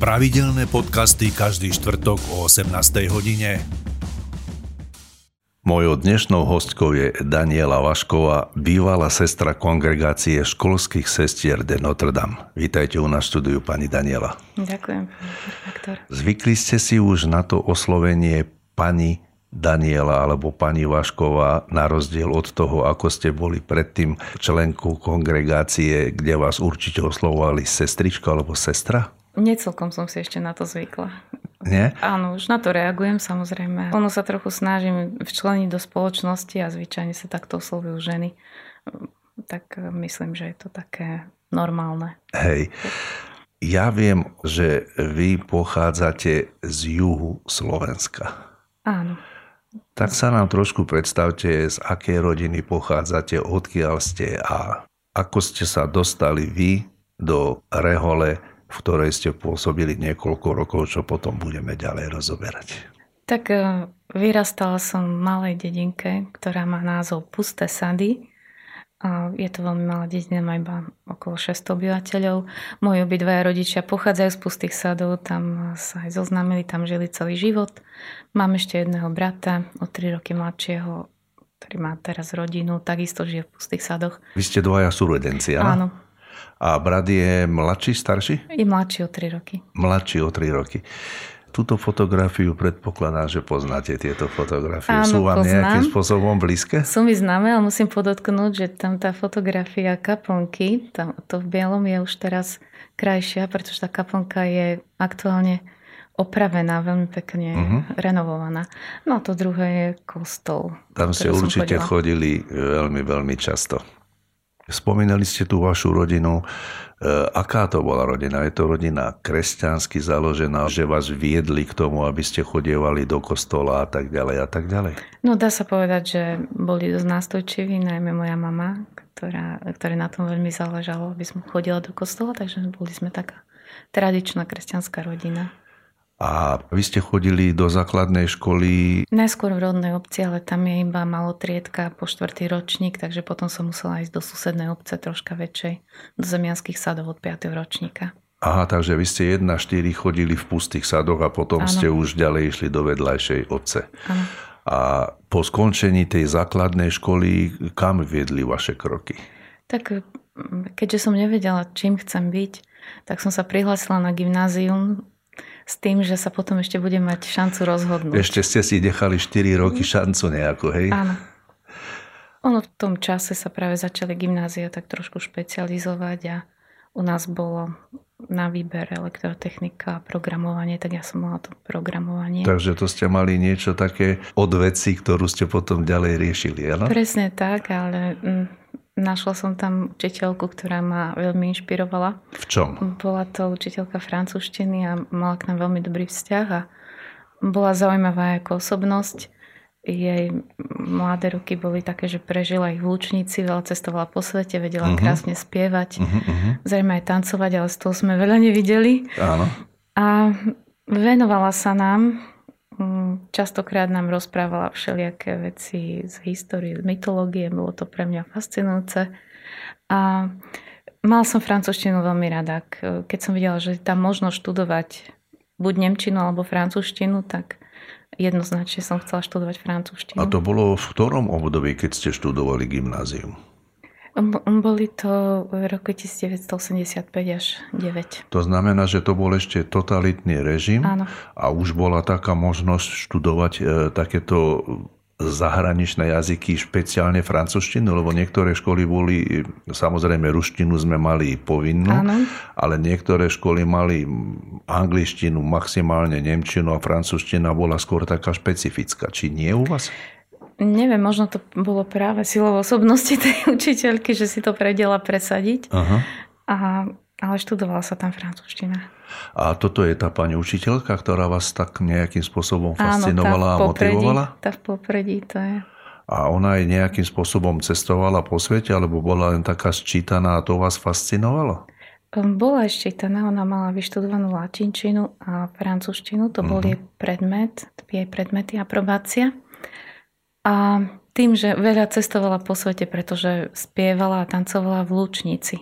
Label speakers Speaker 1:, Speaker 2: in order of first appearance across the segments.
Speaker 1: Pravidelné podcasty každý štvrtok o 18. hodine.
Speaker 2: Mojou dnešnou hostkou je Daniela Vašková, bývalá sestra kongregácie školských sestier de Notre Dame. Vítajte u nás štúdiu, pani Daniela.
Speaker 3: Ďakujem, redaktor.
Speaker 2: Zvykli ste si už na to oslovenie pani Daniela alebo pani Vašková, na rozdiel od toho, ako ste boli predtým členkou kongregácie, kde vás určite oslovovali sestrička alebo sestra?
Speaker 3: Necelkom som si ešte na to zvykla.
Speaker 2: Nie?
Speaker 3: Áno, už na to reagujem samozrejme. Ono sa trochu snažím včleniť do spoločnosti a zvyčajne sa takto oslovujú ženy. Tak myslím, že je to také normálne.
Speaker 2: Hej. Ja viem, že vy pochádzate z juhu Slovenska.
Speaker 3: Áno.
Speaker 2: Tak sa nám trošku predstavte, z akej rodiny pochádzate, odkiaľ ste a ako ste sa dostali vy do Rehole v ktorej ste pôsobili niekoľko rokov, čo potom budeme ďalej rozoberať.
Speaker 3: Tak e, vyrastala som v malej dedinke, ktorá má názov Pusté sady. Je to veľmi malá dedina, má iba okolo 600 obyvateľov. Moji obidvaja rodičia pochádzajú z pustých sadov, tam sa aj zoznámili, tam žili celý život. Mám ešte jedného brata, o 3 roky mladšieho, ktorý má teraz rodinu, takisto žije v pustých sadoch.
Speaker 2: Vy ste dvaja súrodenci, áno?
Speaker 3: Áno,
Speaker 2: a brat je mladší, starší?
Speaker 3: Je mladší o 3 roky.
Speaker 2: Mladší o 3 roky. Túto fotografiu predpokladám, že poznáte tieto fotografie.
Speaker 3: Áno,
Speaker 2: Sú vám
Speaker 3: poznám.
Speaker 2: nejakým spôsobom blízke?
Speaker 3: Sú mi známe, ale musím podotknúť, že tam tá fotografia kaplnky, tam, to v bielom je už teraz krajšia, pretože tá kaplnka je aktuálne opravená, veľmi pekne uh-huh. renovovaná. No a to druhé je kostol.
Speaker 2: Tam ste určite chodili veľmi, veľmi často. Spomínali ste tú vašu rodinu. E, aká to bola rodina? Je to rodina kresťansky založená, že vás viedli k tomu, aby ste chodievali do kostola a tak ďalej a tak ďalej?
Speaker 3: No dá sa povedať, že boli dosť nástojčiví, najmä moja mama, ktorá, ktoré na tom veľmi záležalo, aby som chodila do kostola, takže boli sme taká tradičná kresťanská rodina.
Speaker 2: A vy ste chodili do základnej školy?
Speaker 3: Najskôr v rodnej obci, ale tam je iba malo triedka po štvrtý ročník, takže potom som musela ísť do susednej obce troška väčšej, do zemianských sadov od 5. ročníka.
Speaker 2: Aha, takže vy ste 1-4 chodili v pustých sadoch a potom ano. ste už ďalej išli do vedľajšej obce.
Speaker 3: Ano.
Speaker 2: A po skončení tej základnej školy, kam viedli vaše kroky?
Speaker 3: Tak keďže som nevedela, čím chcem byť, tak som sa prihlásila na gymnázium s tým, že sa potom ešte bude mať šancu rozhodnúť.
Speaker 2: Ešte ste si nechali 4 roky šancu nejakú, hej?
Speaker 3: Áno. Ono v tom čase sa práve začali gymnázia tak trošku špecializovať a u nás bolo na výber elektrotechnika a programovanie, tak ja som mala to programovanie.
Speaker 2: Takže to ste mali niečo také od veci, ktorú ste potom ďalej riešili, áno?
Speaker 3: Presne tak, ale mm, Našla som tam učiteľku, ktorá ma veľmi inšpirovala.
Speaker 2: V čom?
Speaker 3: Bola to učiteľka francúzštiny a mala k nám veľmi dobrý vzťah a bola zaujímavá ako osobnosť. Jej mladé roky boli také, že prežila ich v Lučnici, veľa cestovala po svete, vedela uh-huh. krásne spievať, uh-huh, uh-huh. zrejme aj tancovať, ale z toho sme veľa nevideli.
Speaker 2: Áno.
Speaker 3: A venovala sa nám, častokrát nám rozprávala všelijaké veci z histórie, z mytológie, bolo to pre mňa fascinujúce. A mal som francúzštinu veľmi rada. Keď som videla, že tam možno študovať buď nemčinu alebo francúzštinu, tak jednoznačne som chcela študovať francúzštinu.
Speaker 2: A to bolo v ktorom období, keď ste študovali gymnázium?
Speaker 3: Boli to v roku 1985 až 9.
Speaker 2: To znamená, že to bol ešte totalitný režim
Speaker 3: Áno.
Speaker 2: a už bola taká možnosť študovať e, takéto zahraničné jazyky, špeciálne francúzštinu, lebo niektoré školy boli, samozrejme ruštinu sme mali povinnú,
Speaker 3: Áno.
Speaker 2: ale niektoré školy mali angličtinu, maximálne nemčinu a francúzština bola skôr taká špecifická. Či nie u vás?
Speaker 3: Neviem, možno to bolo práve silou osobnosti tej učiteľky, že si to predela presadiť.
Speaker 2: Aha.
Speaker 3: A, ale študovala sa tam francúzština.
Speaker 2: A toto je tá pani učiteľka, ktorá vás tak nejakým spôsobom fascinovala
Speaker 3: Áno, tá
Speaker 2: a motivovala?
Speaker 3: Tá v popredí, to je.
Speaker 2: A ona aj nejakým spôsobom cestovala po svete, alebo bola len taká sčítaná a to vás fascinovalo?
Speaker 3: Ehm, bola ščítaná, ona mala vyštudovanú latinčinu a francúzštinu, to bol uh-huh. jej predmet, jej predmety aprobácia. A tým, že veľa cestovala po svete, pretože spievala a tancovala v Lučnici.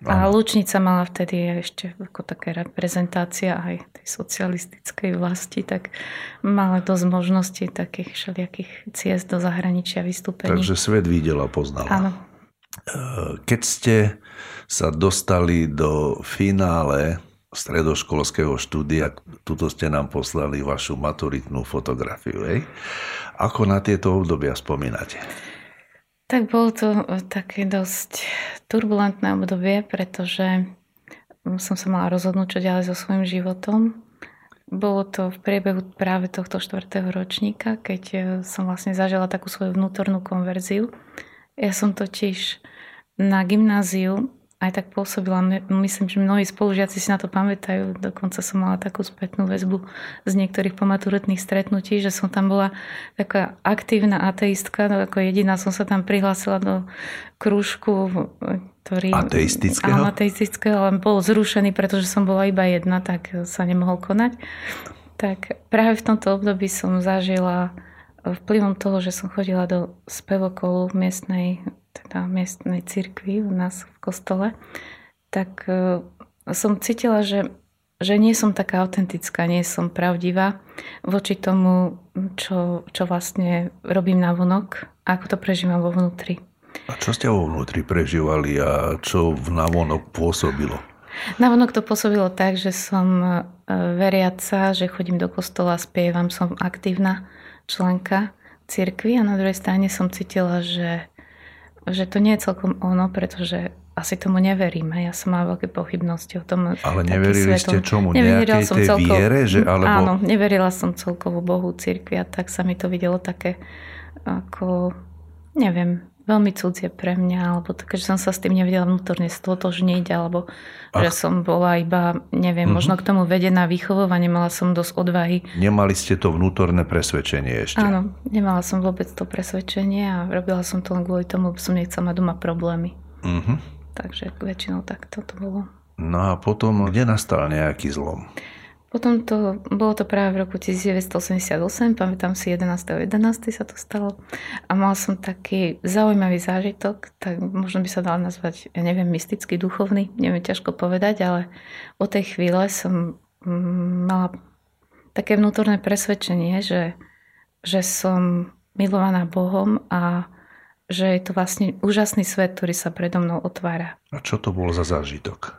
Speaker 3: A Lučnica mala vtedy ešte ako také reprezentácia aj tej socialistickej vlasti, tak mala dosť možností takých všelijakých ciest do zahraničia vystúpení.
Speaker 2: Takže svet videla, poznala.
Speaker 3: Áno.
Speaker 2: Keď ste sa dostali do finále stredoškolského štúdia, tuto ste nám poslali vašu maturitnú fotografiu. Hej? Ako na tieto obdobia spomínate?
Speaker 3: Tak bolo to také dosť turbulentné obdobie, pretože som sa mala rozhodnúť, čo ďalej so svojím životom. Bolo to v priebehu práve tohto štvrtého ročníka, keď e, som vlastne zažila takú svoju vnútornú konverziu. Ja som totiž na gymnáziu aj tak pôsobila. Myslím, že mnohí spolužiaci si na to pamätajú. Dokonca som mala takú spätnú väzbu z niektorých pomaturitných stretnutí, že som tam bola taká aktívna ateistka. No ako jediná som sa tam prihlásila do krúžku, ktorý...
Speaker 2: Ateistického?
Speaker 3: Áno, ateistického, ale bol zrušený, pretože som bola iba jedna, tak sa nemohol konať. Tak práve v tomto období som zažila vplyvom toho, že som chodila do spevokolu miestnej teda miestnej cirkvi u nás v kostole, tak e, som cítila, že, že nie som taká autentická, nie som pravdivá voči tomu, čo, čo vlastne robím na vonok a ako to prežívam vo vnútri.
Speaker 2: A čo ste vo vnútri prežívali a čo v navonok pôsobilo?
Speaker 3: Navonok to pôsobilo tak, že som e, veriaca, že chodím do kostola, spievam, som aktívna členka cirkvi a na druhej strane som cítila, že že to nie je celkom ono, pretože asi tomu neveríme. Ja som mala veľké pochybnosti o tom.
Speaker 2: Ale neverili ste čomu? Neverila som tej celkovo, viere? Že, alebo...
Speaker 3: Áno, neverila som celkovo Bohu, cirkvi a tak sa mi to videlo také ako, neviem, veľmi cudzie pre mňa, alebo také, že som sa s tým nevedela vnútorne stotožniť, alebo Ach. že som bola iba, neviem, uh-huh. možno k tomu vedená výchovova, nemala som dosť odvahy.
Speaker 2: Nemali ste to vnútorné presvedčenie ešte?
Speaker 3: Áno, nemala som vôbec to presvedčenie a robila som to len kvôli tomu, som nechcela mať doma problémy. Uh-huh. Takže väčšinou tak toto bolo.
Speaker 2: No a potom, kde nastal nejaký zlom?
Speaker 3: Potom to, bolo to práve v roku 1988, pamätám si 11.11. 11. sa to stalo a mal som taký zaujímavý zážitok, tak možno by sa dal nazvať, ja neviem, mystický, duchovný, neviem ťažko povedať, ale o tej chvíle som mm, mala také vnútorné presvedčenie, že, že som milovaná Bohom a že je to vlastne úžasný svet, ktorý sa predo mnou otvára.
Speaker 2: A čo to bol za zážitok?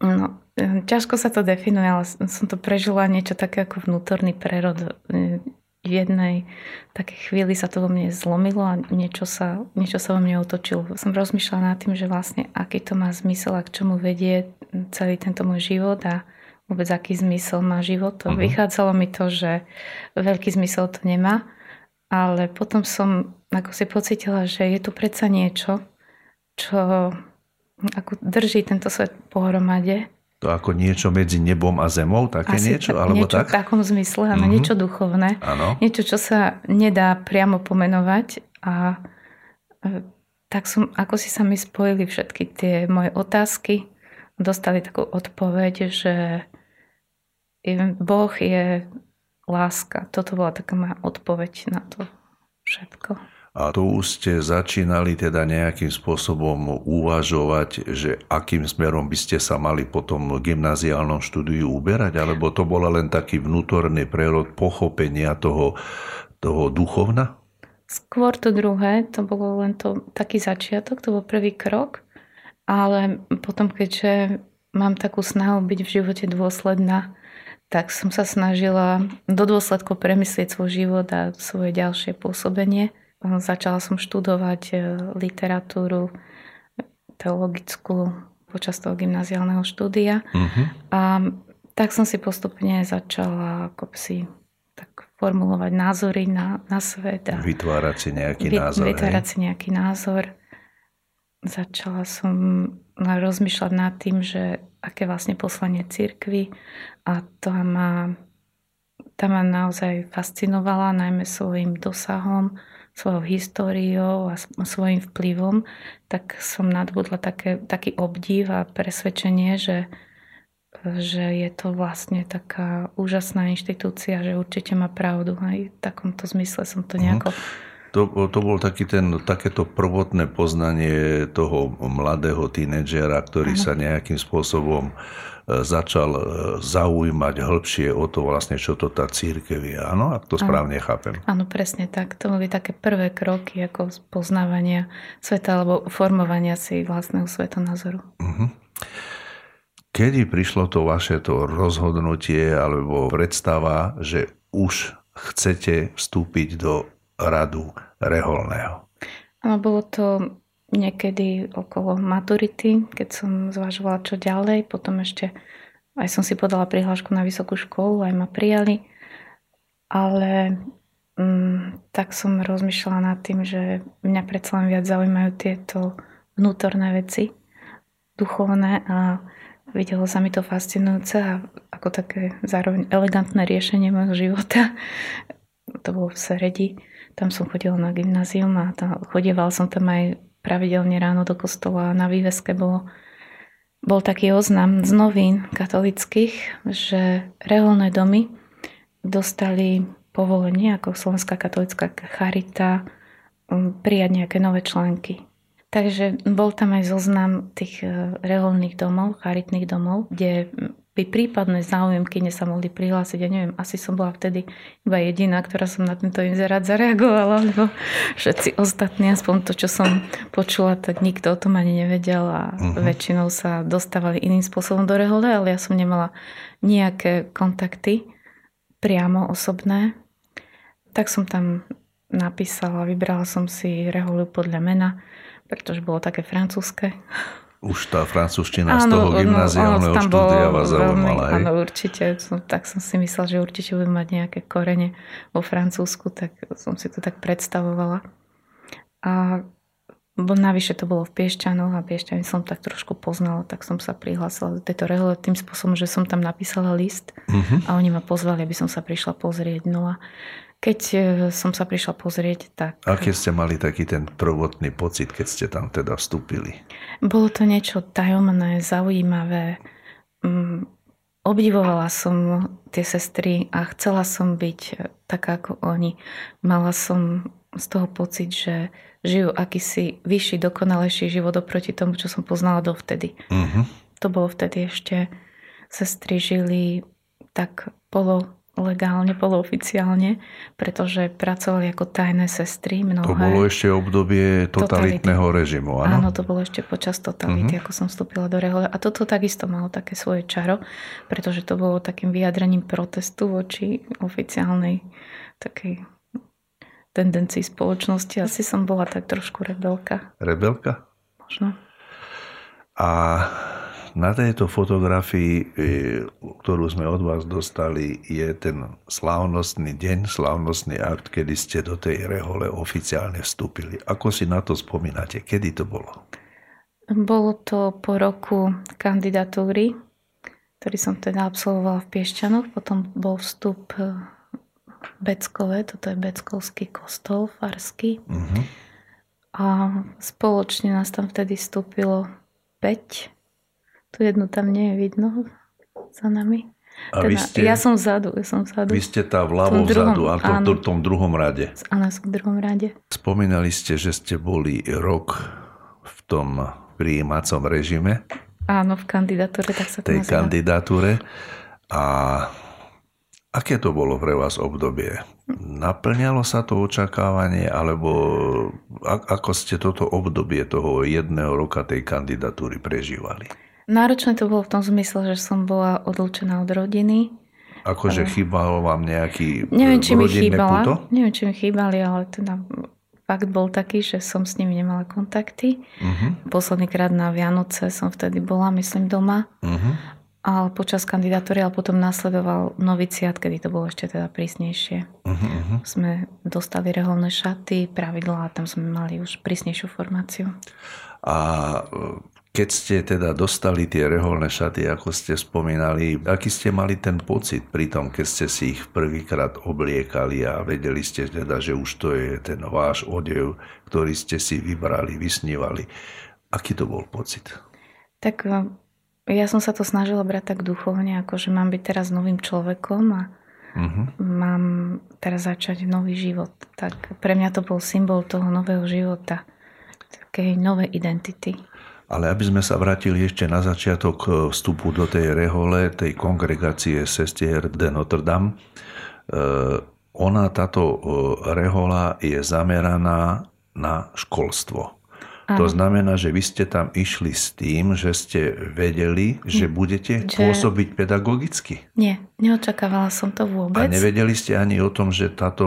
Speaker 3: No, ťažko sa to definuje, ale som to prežila niečo také ako vnútorný prerod. Hm, v jednej takej chvíli sa to vo mne zlomilo a niečo sa, niečo sa vo mne otočilo. Som rozmýšľala nad tým, že vlastne aký to má zmysel a k čomu vedie celý tento môj život a vôbec aký zmysel má život. Uh-huh. Vychádzalo mi to, že veľký zmysel to nemá, ale potom som ako si pocitila, že je tu predsa niečo, čo ako drží tento svet pohromade
Speaker 2: to ako niečo medzi nebom a zemou, také Asi niečo?
Speaker 3: Ta,
Speaker 2: alebo
Speaker 3: niečo
Speaker 2: tak?
Speaker 3: v takom zmysle, áno, mm-hmm. niečo duchovné.
Speaker 2: Ano.
Speaker 3: Niečo, čo sa nedá priamo pomenovať a e, tak som, ako si sa mi spojili všetky tie moje otázky, dostali takú odpoveď, že Boh je láska. Toto bola taká moja odpoveď na to všetko.
Speaker 2: A tu ste začínali teda nejakým spôsobom uvažovať, že akým smerom by ste sa mali potom v gymnáziálnom štúdiu uberať, alebo to bola len taký vnútorný prerod pochopenia toho, toho duchovna?
Speaker 3: Skôr to druhé, to bolo len to, taký začiatok, to bol prvý krok, ale potom, keďže mám takú snahu byť v živote dôsledná, tak som sa snažila do dôsledku premyslieť svoj život a svoje ďalšie pôsobenie – Začala som študovať e, literatúru teologickú počas toho gymnáziálneho štúdia. Uh-huh. A tak som si postupne začala ako si tak formulovať názory na, na svet. A
Speaker 2: vytvárať si nejaký vy, názor.
Speaker 3: Vytvárať hej? si nejaký názor. Začala som rozmýšľať nad tým, že aké vlastne poslanie cirkvy a to ma, tá ma naozaj fascinovala, najmä svojim dosahom svojou históriou a svojim vplyvom, tak som nadbudla také, taký obdiv a presvedčenie, že, že je to vlastne taká úžasná inštitúcia, že určite má pravdu. Aj v takomto zmysle som to mhm. nejako...
Speaker 2: To, to bol taký ten, takéto prvotné poznanie toho mladého tínedžera, ktorý ano. sa nejakým spôsobom E, začal e, zaujímať hĺbšie o to vlastne, čo to tá církev je. Áno, ak to správne ano. chápem.
Speaker 3: Áno, presne tak. To boli také prvé kroky ako poznávania sveta alebo formovania si vlastného svetonázoru. Uh-huh.
Speaker 2: Kedy prišlo to vaše to rozhodnutie alebo predstava, že už chcete vstúpiť do radu reholného?
Speaker 3: Áno, bolo to niekedy okolo maturity, keď som zvažovala čo ďalej. Potom ešte aj som si podala prihlášku na vysokú školu, aj ma prijali. Ale mm, tak som rozmýšľala nad tým, že mňa predsa len viac zaujímajú tieto vnútorné veci, duchovné a videlo sa mi to fascinujúce a ako také zároveň elegantné riešenie môjho života. To bolo v Seredi. Tam som chodila na gymnázium a tam, chodieval som tam aj pravidelne ráno do kostola a na výveske bolo, bol taký oznam z novín katolických, že reholné domy dostali povolenie ako Slovenská katolická charita um, prijať nejaké nové články. Takže bol tam aj zoznam tých eh, reholných domov, charitných domov, kde by prípadné záujemkyne sa mohli prihlásiť. Ja neviem, asi som bola vtedy iba jediná, ktorá som na tento inzerát zareagovala, lebo všetci ostatní, aspoň to, čo som počula, tak nikto o tom ani nevedel a uh-huh. väčšinou sa dostávali iným spôsobom do rehole, ale ja som nemala nejaké kontakty priamo osobné. Tak som tam napísala, vybrala som si reholu podľa mena, pretože bolo také francúzske
Speaker 2: už tá francúzština z toho gymnáziálneho štúdia vás zaujímala.
Speaker 3: Áno, určite. Tak som si myslela, že určite budem mať nejaké korene vo Francúzsku, tak som si to tak predstavovala. A bo navyše to bolo v Piešťanoch a Piešťany som tak trošku poznala, tak som sa prihlásila do tejto rehole tým spôsobom, že som tam napísala list uh-huh. a oni ma pozvali, aby som sa prišla pozrieť. No a keď e, som sa prišla pozrieť, tak...
Speaker 2: Aké ste mali taký ten prvotný pocit, keď ste tam teda vstúpili?
Speaker 3: Bolo to niečo tajomné, zaujímavé. Mm, obdivovala som tie sestry a chcela som byť e, taká ako oni. Mala som z toho pocit, že žijú akýsi vyšší, dokonalejší život oproti tomu, čo som poznala dovtedy. Uh-huh. To bolo vtedy ešte, sestry žili tak polo legálne, polooficiálne, pretože pracovali ako tajné sestry mnohé.
Speaker 2: To bolo ešte obdobie totalitného totality. režimu, áno?
Speaker 3: Áno, to bolo ešte počas totality, uh-huh. ako som vstúpila do rehole. A toto takisto malo také svoje čaro, pretože to bolo takým vyjadrením protestu voči oficiálnej takej tendencii spoločnosti. Asi som bola tak trošku rebelka.
Speaker 2: Rebelka?
Speaker 3: Možno.
Speaker 2: A na tejto fotografii, e, ktorú sme od vás dostali, je ten slávnostný deň, slávnostný akt, kedy ste do tej rehole oficiálne vstúpili. Ako si na to spomínate? Kedy to bolo?
Speaker 3: Bolo to po roku kandidatúry, ktorý som teda absolvovala v Piešťanoch. Potom bol vstup e, Beckové, toto je Beckovský kostol farský. Uh-huh. A spoločne nás tam vtedy vstúpilo 5 tu jednu tam nie je vidno za nami. A teda, ste, ja som vzadu, ja som vzadu.
Speaker 2: Vy ste tá vľavo vzadu, a to, v tom druhom rade.
Speaker 3: Áno, som v druhom rade.
Speaker 2: Spomínali ste, že ste boli rok v tom prijímacom režime.
Speaker 3: Áno, v kandidatúre, tak sa to
Speaker 2: tej nazýva. kandidatúre. A aké to bolo pre vás obdobie? Naplňalo sa to očakávanie, alebo ako ste toto obdobie toho jedného roka tej kandidatúry prežívali?
Speaker 3: Náročné to bolo v tom zmysle, že som bola odlúčená od rodiny.
Speaker 2: Akože chýbalo vám nejaký
Speaker 3: neviem, či
Speaker 2: mi
Speaker 3: chýbala,
Speaker 2: puto?
Speaker 3: Neviem, či mi chýbali, ale teda fakt bol taký, že som s nimi nemala kontakty. Uh-huh. Posledný krát na Vianoce som vtedy bola, myslím, doma. Uh-huh. Ale počas kandidatúry, ale potom nasledoval noviciát, kedy to bolo ešte teda prísnejšie. Uh-huh. Sme dostali reholné šaty, pravidlá tam sme mali už prísnejšiu formáciu.
Speaker 2: A keď ste teda dostali tie reholné šaty, ako ste spomínali, aký ste mali ten pocit pri tom, keď ste si ich prvýkrát obliekali a vedeli ste teda, že už to je ten váš odev, ktorý ste si vybrali, vysnívali. Aký to bol pocit?
Speaker 3: Tak e, ja som sa to snažila brať tak duchovne, ako že mám byť teraz novým človekom a uh-huh. mám teraz začať nový život. Tak pre mňa to bol symbol toho nového života, takej novej identity.
Speaker 2: Ale aby sme sa vrátili ešte na začiatok e, vstupu do tej rehole, tej kongregácie Sestier de Notre Dame, e, ona, táto e, rehola je zameraná na školstvo. Aha. To znamená, že vy ste tam išli s tým, že ste vedeli, že budete že... pôsobiť pedagogicky?
Speaker 3: Nie, neočakávala som to vôbec.
Speaker 2: A nevedeli ste ani o tom, že táto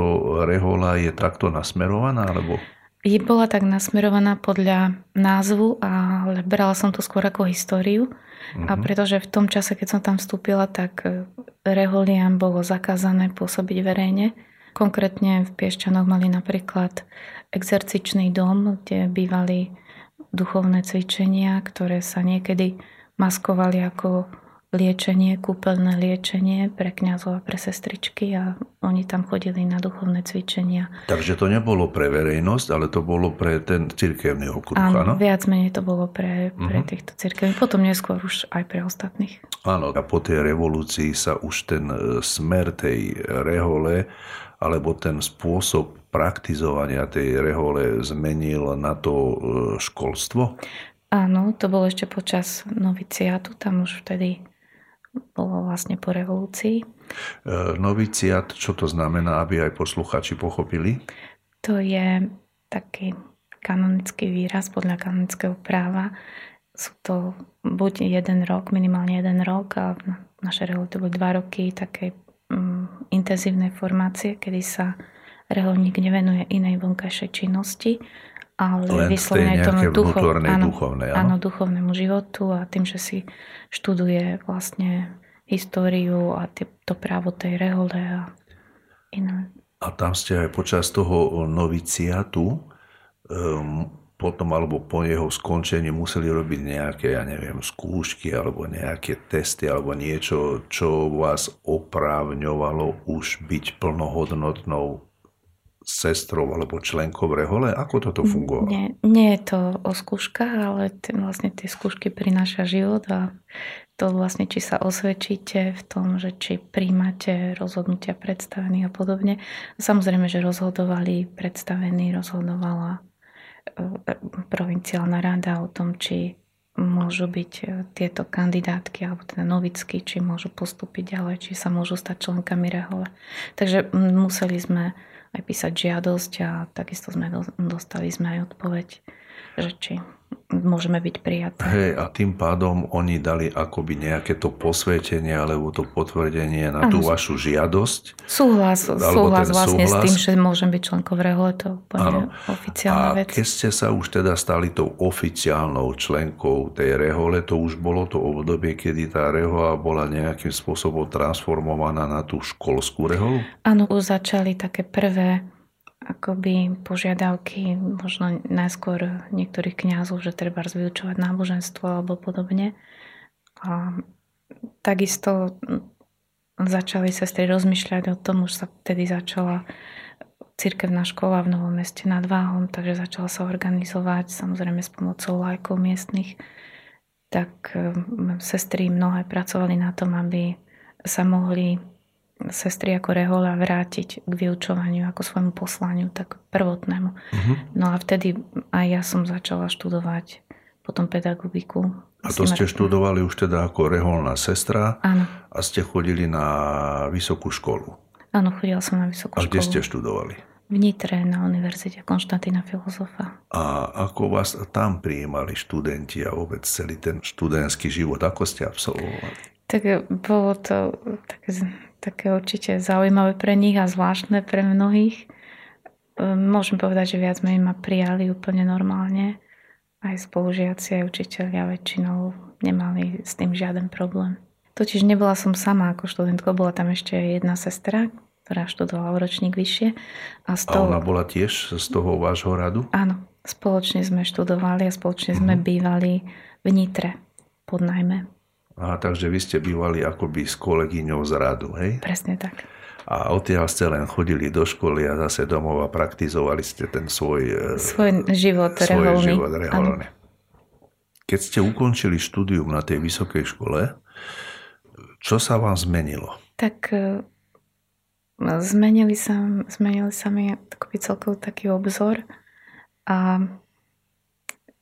Speaker 2: rehola je takto nasmerovaná? Alebo...
Speaker 3: Je bola tak nasmerovaná podľa názvu, ale brala som to skôr ako históriu. Uh-huh. A mhm. pretože v tom čase, keď som tam vstúpila, tak e, reholiam bolo zakázané pôsobiť verejne. Konkrétne v Piešťanoch mali napríklad exercičný dom, kde bývali duchovné cvičenia, ktoré sa niekedy maskovali ako liečenie, kúpeľné liečenie pre kňazov a pre sestričky a oni tam chodili na duchovné cvičenia.
Speaker 2: Takže to nebolo pre verejnosť, ale to bolo pre ten cirkevný okruh, áno?
Speaker 3: viac menej to bolo pre, pre uh-huh. týchto cirkevných, potom neskôr už aj pre ostatných.
Speaker 2: Áno, a po tej revolúcii sa už ten e, smer tej rehole alebo ten spôsob praktizovania tej rehole zmenil na to e, školstvo?
Speaker 3: Áno, to bolo ešte počas noviciátu, tam už vtedy bolo vlastne po revolúcii. E,
Speaker 2: noviciát, čo to znamená, aby aj posluchači pochopili?
Speaker 3: To je taký kanonický výraz podľa kanonického práva. Sú to buď jeden rok, minimálne jeden rok a v našej rehole to boli dva roky takej mm, intenzívnej formácie, kedy sa reholník nevenuje inej vonkajšej činnosti, ale
Speaker 2: Len vyslovene tomu duchov, áno, duchovné,
Speaker 3: áno? áno, duchovnému životu a tým, že si študuje vlastne históriu a to právo tej rehole a iné.
Speaker 2: A tam ste aj počas toho noviciatu um, potom alebo po jeho skončení museli robiť nejaké, ja neviem, skúšky alebo nejaké testy alebo niečo, čo vás oprávňovalo už byť plnohodnotnou sestrou alebo členkou rehole? Ako toto fungovalo?
Speaker 3: Nie, nie je to o skúškach, ale t- vlastne tie skúšky prináša život a to vlastne, či sa osvedčíte v tom, že či príjmate rozhodnutia predstavených a podobne. Samozrejme, že rozhodovali predstavení, rozhodovala provinciálna rada o tom, či môžu byť e, tieto kandidátky alebo teda novicky, či môžu postúpiť ďalej, či sa môžu stať členkami rehole. Takže museli sme aj písať žiadosť a takisto sme dostali sme aj odpoveď, že či môžeme byť prijaté.
Speaker 2: Hej, a tým pádom oni dali akoby nejaké to posvetenie alebo to potvrdenie na ano, tú vašu žiadosť.
Speaker 3: Súhlas, súhlas vlastne súhlas. s tým, že môžem byť členkou rehole, to úplne oficiálna
Speaker 2: a
Speaker 3: vec.
Speaker 2: keď ste sa už teda stali tou oficiálnou členkou tej rehole, to už bolo to obdobie, kedy tá rehola bola nejakým spôsobom transformovaná na tú školskú reholu?
Speaker 3: Áno, už začali také prvé akoby požiadavky možno najskôr niektorých kňazov, že treba vyučovať náboženstvo alebo podobne. A takisto začali sestry rozmýšľať o tom, už sa vtedy začala cirkevná škola v Novom meste nad Váhom, takže začala sa organizovať samozrejme s pomocou lajkov miestnych. Tak um, sestry mnohé pracovali na tom, aby sa mohli sestry ako rehola vrátiť k vyučovaniu ako svojmu poslaniu, tak prvotnému. Uh-huh. No a vtedy aj ja som začala študovať potom pedagogiku.
Speaker 2: A to ste študovali už teda ako reholná sestra
Speaker 3: Áno.
Speaker 2: a ste chodili na vysokú školu.
Speaker 3: Áno, chodila som na vysokú školu.
Speaker 2: A kde ste študovali?
Speaker 3: V Nitre na Univerzite Konštantína Filozofa.
Speaker 2: A ako vás tam prijímali študenti a vôbec celý ten študentský život? Ako ste absolvovali?
Speaker 3: Tak bolo to také, také určite zaujímavé pre nich a zvláštne pre mnohých. Ehm, môžem povedať, že viac menej ma prijali úplne normálne. Aj spolužiaci, aj učiteľia väčšinou nemali s tým žiaden problém. Totiž nebola som sama ako študentka, bola tam ešte jedna sestra, ktorá študovala ročník vyššie. A, z toho...
Speaker 2: a ona bola tiež z toho vášho radu?
Speaker 3: Áno, spoločne sme študovali a spoločne mm-hmm. sme mhm. bývali v Nitre pod najmä.
Speaker 2: A takže vy ste bývali akoby s kolegyňou z radu, hej?
Speaker 3: Presne tak.
Speaker 2: A odtiaľ ste len chodili do školy a zase domov a praktizovali ste ten svoj,
Speaker 3: e, svoj život svoj reholný. Život reholný.
Speaker 2: Keď ste ukončili štúdium na tej vysokej škole, čo sa vám zmenilo?
Speaker 3: Tak e, Zmenili sa, zmenili sa mi takový celkový taký obzor a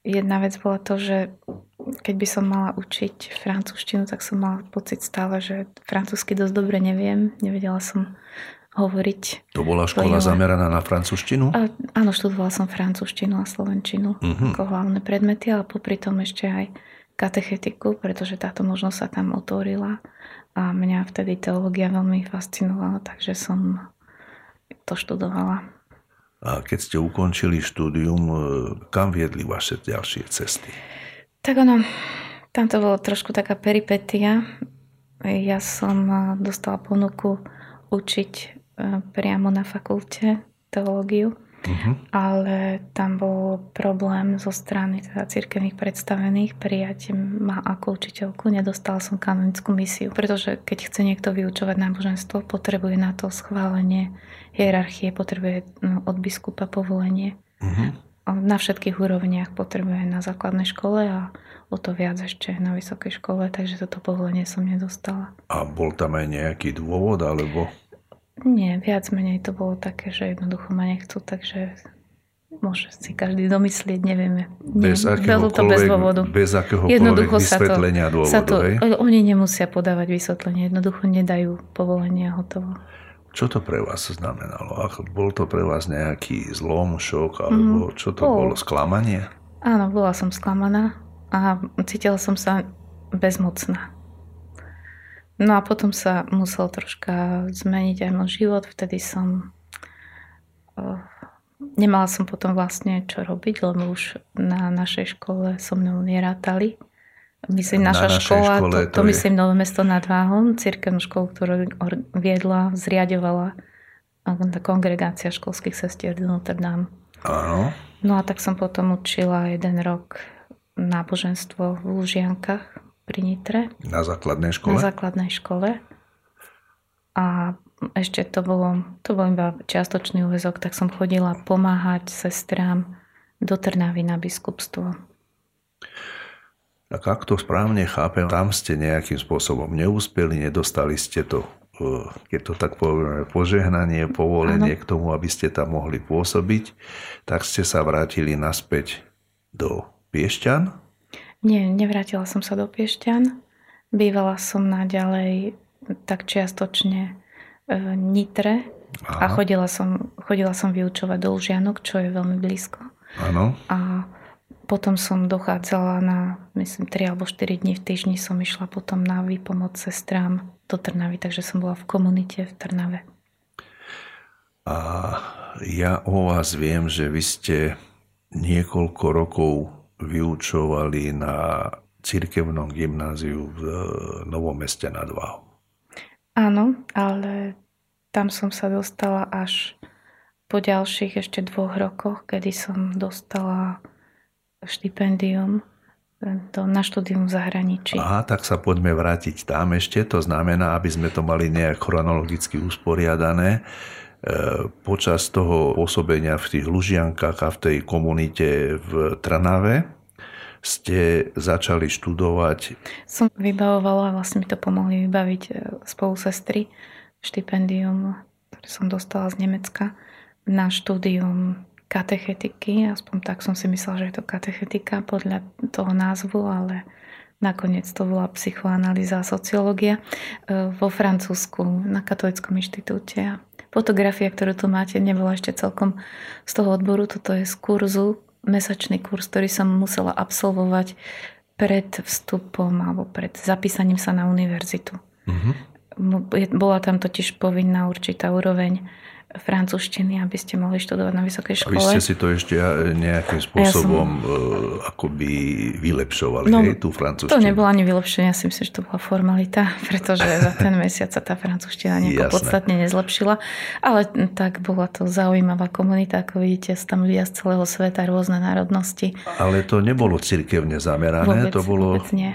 Speaker 3: jedna vec bola to, že keď by som mala učiť francúzštinu, tak som mala pocit stále, že francúzsky dosť dobre neviem. Nevedela som hovoriť.
Speaker 2: To bola škola plynule. zameraná na francúzštinu?
Speaker 3: A, áno, študovala som francúzštinu a slovenčinu uh-huh. ako hlavné predmety, ale popri tom ešte aj katechetiku, pretože táto možnosť sa tam otvorila a mňa vtedy teológia veľmi fascinovala, takže som to študovala.
Speaker 2: A keď ste ukončili štúdium, e, kam viedli vaše ďalšie cesty?
Speaker 3: Tak ono, tam to bolo trošku taká peripetia. Ja som e, dostala ponuku učiť E, priamo na fakulte teológiu, uh-huh. ale tam bol problém zo strany teda cirkevných predstavených prijať ma ako učiteľku. Nedostala som kanonickú misiu, pretože keď chce niekto vyučovať náboženstvo, potrebuje na to schválenie hierarchie, potrebuje no, od biskupa povolenie. Uh-huh. Na všetkých úrovniach potrebuje na základnej škole a o to viac ešte na vysokej škole, takže toto povolenie som nedostala.
Speaker 2: A bol tam aj nejaký dôvod, alebo...
Speaker 3: Nie, viac menej to bolo také, že jednoducho ma nechcú, takže môže si každý domyslieť, nevieme.
Speaker 2: Bez akéhokoľvek, to bez dôvodu. Bez vysvetlenia sa to, dôvodu, sa to, hej?
Speaker 3: Oni nemusia podávať vysvetlenie, jednoducho nedajú povolenie a hotovo.
Speaker 2: Čo to pre vás znamenalo? Bol to pre vás nejaký zlom, šok, alebo mm, čo to bol. bolo? Sklamanie?
Speaker 3: Áno, bola som sklamaná a cítila som sa bezmocná. No a potom sa musel troška zmeniť aj môj život. Vtedy som... Uh, nemala som potom vlastne čo robiť, lebo už na našej škole so mnou nerátali. Myslím, naša na škola, škole, to, to, to je... myslím Nové mesto nad Váhom, cirkevnú školu, ktorú viedla, zriadovala kongregácia školských sestier do Notre Dame.
Speaker 2: Áno.
Speaker 3: No a tak som potom učila jeden rok náboženstvo v Lužiankach pri Nitre.
Speaker 2: Na základnej škole?
Speaker 3: Na základnej škole. A ešte to bolo, to bol iba čiastočný úvezok, tak som chodila pomáhať sestrám do Trnavy na biskupstvo.
Speaker 2: Tak ak to správne chápem, tam ste nejakým spôsobom neúspeli, nedostali ste to, e, keď to tak povieme, požehnanie, povolenie ano. k tomu, aby ste tam mohli pôsobiť, tak ste sa vrátili naspäť do Piešťan
Speaker 3: nie, nevrátila som sa do Piešťan. Bývala som naďalej tak čiastočne v Nitre Aha. a chodila som, chodila som vyučovať do Lžianok, čo je veľmi blízko.
Speaker 2: Áno.
Speaker 3: A potom som dochádzala na, myslím, 3 alebo 4 dní v týždni som išla potom na výpomoc sestrám do Trnavy, takže som bola v komunite v Trnave.
Speaker 2: A ja o vás viem, že vy ste niekoľko rokov vyučovali na cirkevnom gymnáziu v Novom meste nad Váhom.
Speaker 3: Áno, ale tam som sa dostala až po ďalších ešte dvoch rokoch, kedy som dostala štipendium na štúdium v zahraničí.
Speaker 2: Aha, tak sa poďme vrátiť tam ešte. To znamená, aby sme to mali nejak chronologicky usporiadané počas toho pôsobenia v tých Lužiankách a v tej komunite v Trnave ste začali študovať?
Speaker 3: Som vybavovala, vlastne mi to pomohli vybaviť e, spolu sestry, štipendium, ktoré som dostala z Nemecka na štúdium katechetiky, aspoň tak som si myslela, že je to katechetika podľa toho názvu, ale Nakoniec to bola psychoanalýza a sociológia e, vo Francúzsku na Katolickom inštitúte. Fotografia, ktorú tu máte, nebola ešte celkom z toho odboru. Toto je z kurzu, mesačný kurz, ktorý som musela absolvovať pred vstupom alebo pred zapísaním sa na univerzitu. Mm-hmm. Bola tam totiž povinná určitá úroveň francúzštiny, aby ste mohli študovať na vysokej škole. A
Speaker 2: vy ste si to ešte nejakým spôsobom ja som... E, akoby vylepšovali, no, hej, tú francúzštinu?
Speaker 3: To nebolo ani vylepšenie, ja si myslím, že to bola formalita, pretože za ten mesiac sa tá francúzština nejako podstatne nezlepšila. Ale tak bola to zaujímavá komunita, ako vidíte, tam ľudia z celého sveta, rôzne národnosti.
Speaker 2: Ale to nebolo cirkevne zamerané,
Speaker 3: vôbec,
Speaker 2: to bolo...
Speaker 3: Vôbec nie.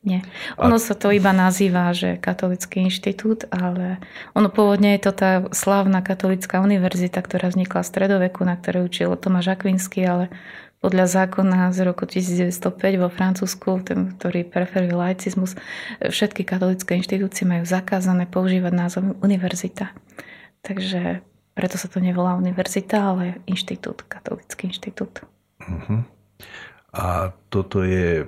Speaker 3: Nie. Ono a... sa to iba nazýva, že katolický inštitút, ale ono pôvodne je to tá slávna katolická univerzita, ktorá vznikla v stredoveku, na ktorej učil Tomáš Akvinsky, ale podľa zákona z roku 1905 vo Francúzsku, ten, ktorý preferuje laicizmus, všetky katolické inštitúcie majú zakázané používať názov univerzita. Takže preto sa to nevolá univerzita, ale inštitút, katolický inštitút.
Speaker 2: Uh-huh. A toto je...